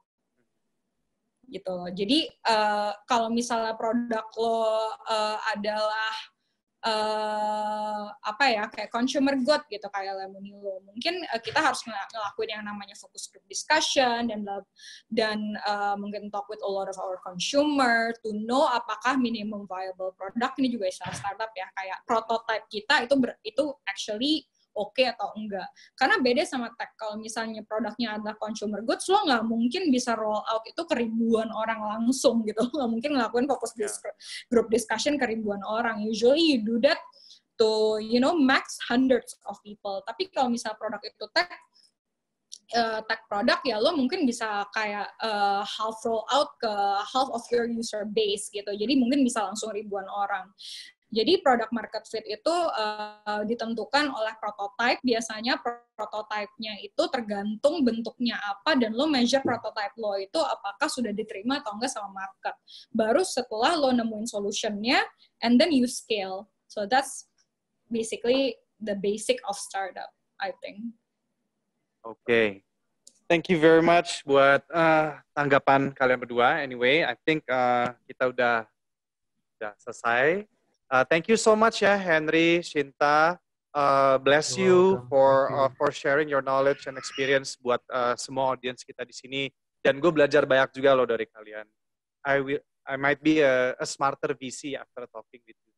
gitu Jadi uh, kalau misalnya produk lo uh, adalah uh, apa ya kayak consumer good gitu kayak Lemonilo. Mungkin uh, kita harus ngelakuin yang namanya focus group discussion dan dan uh, mungkin talk with a lot of our consumer to know apakah minimum viable product ini juga istilah startup ya kayak prototype kita itu ber, itu actually oke okay atau enggak. Karena beda sama tech. Kalau misalnya produknya adalah consumer goods, lo nggak mungkin bisa roll out itu ke ribuan orang langsung gitu. Lo nggak mungkin ngelakuin fokus yeah. group discussion ke ribuan orang. Usually you do that to, you know, max hundreds of people. Tapi kalau misalnya produk itu tech, uh, tech product ya lo mungkin bisa kayak uh, half roll out ke half of your user base gitu. Jadi mungkin bisa langsung ribuan orang. Jadi product market fit itu uh, ditentukan oleh prototype. Biasanya prototipenya itu tergantung bentuknya apa dan lo measure prototype lo itu apakah sudah diterima atau enggak sama market. Baru setelah lo nemuin solutionnya and then you scale. So that's basically the basic of startup, I think. Oke. Okay. Thank you very much buat uh, tanggapan kalian berdua. Anyway, I think uh, kita udah udah selesai Uh, thank you so much ya Henry, Shinta. Uh, bless you for uh, for sharing your knowledge and experience buat uh, semua audiens kita di sini. Dan gue belajar banyak juga loh dari kalian. I will I might be a, a smarter VC after talking with you.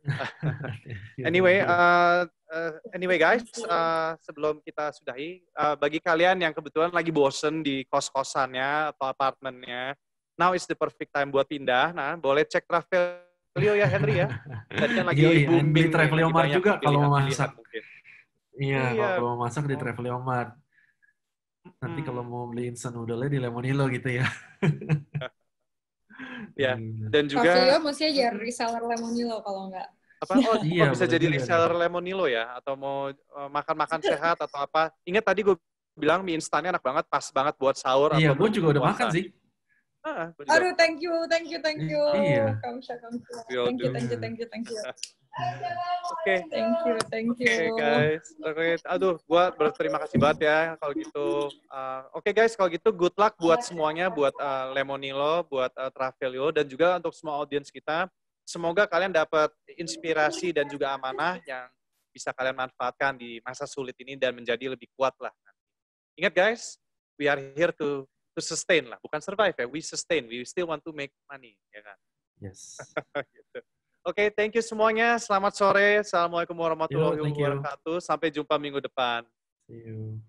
anyway, uh, uh, anyway guys, uh, sebelum kita sudahi, uh, bagi kalian yang kebetulan lagi bosen di kos-kosannya atau apartemennya, now is the perfect time buat pindah. Nah, boleh cek travel Travelio ya Henry ya. Tadi kan lagi booming. Di Travelio Mart juga kalau mau masak. Iya, iya, kalau mau masak di oh. Travelio Mart. Nanti hmm. kalau mau beli instant noodle di Lemonilo gitu ya. ya, dan juga... Travelio mesti aja reseller Lemonilo kalau enggak. Apa? Oh, iya, oh bisa jadi reseller Lemonilo ya? Atau mau eh, makan-makan sehat atau apa. Ingat tadi gue bilang mie instannya enak banget, pas banget buat sahur. Iya, gue juga udah makan sih. Ah, Aduh, thank you, thank you, thank you. Iya. Kamsha, kamsha. Thank you, thank you, thank you, thank you. Oke. Okay. Thank you, thank you. Oke okay, guys, oke. Okay. Aduh, gua berterima kasih banget ya kalau gitu. Uh, oke okay, guys, kalau gitu good luck buat semuanya, buat uh, Lemonilo, buat uh, Travelio, dan juga untuk semua audiens kita. Semoga kalian dapat inspirasi dan juga amanah yang bisa kalian manfaatkan di masa sulit ini dan menjadi lebih kuat lah. Ingat guys, we are here to to sustain lah, bukan survive ya, we sustain, we still want to make money, ya kan? Yes. gitu. Oke, okay, thank you semuanya. Selamat sore. Assalamualaikum warahmatullahi wabarakatuh. Sampai jumpa minggu depan. See you.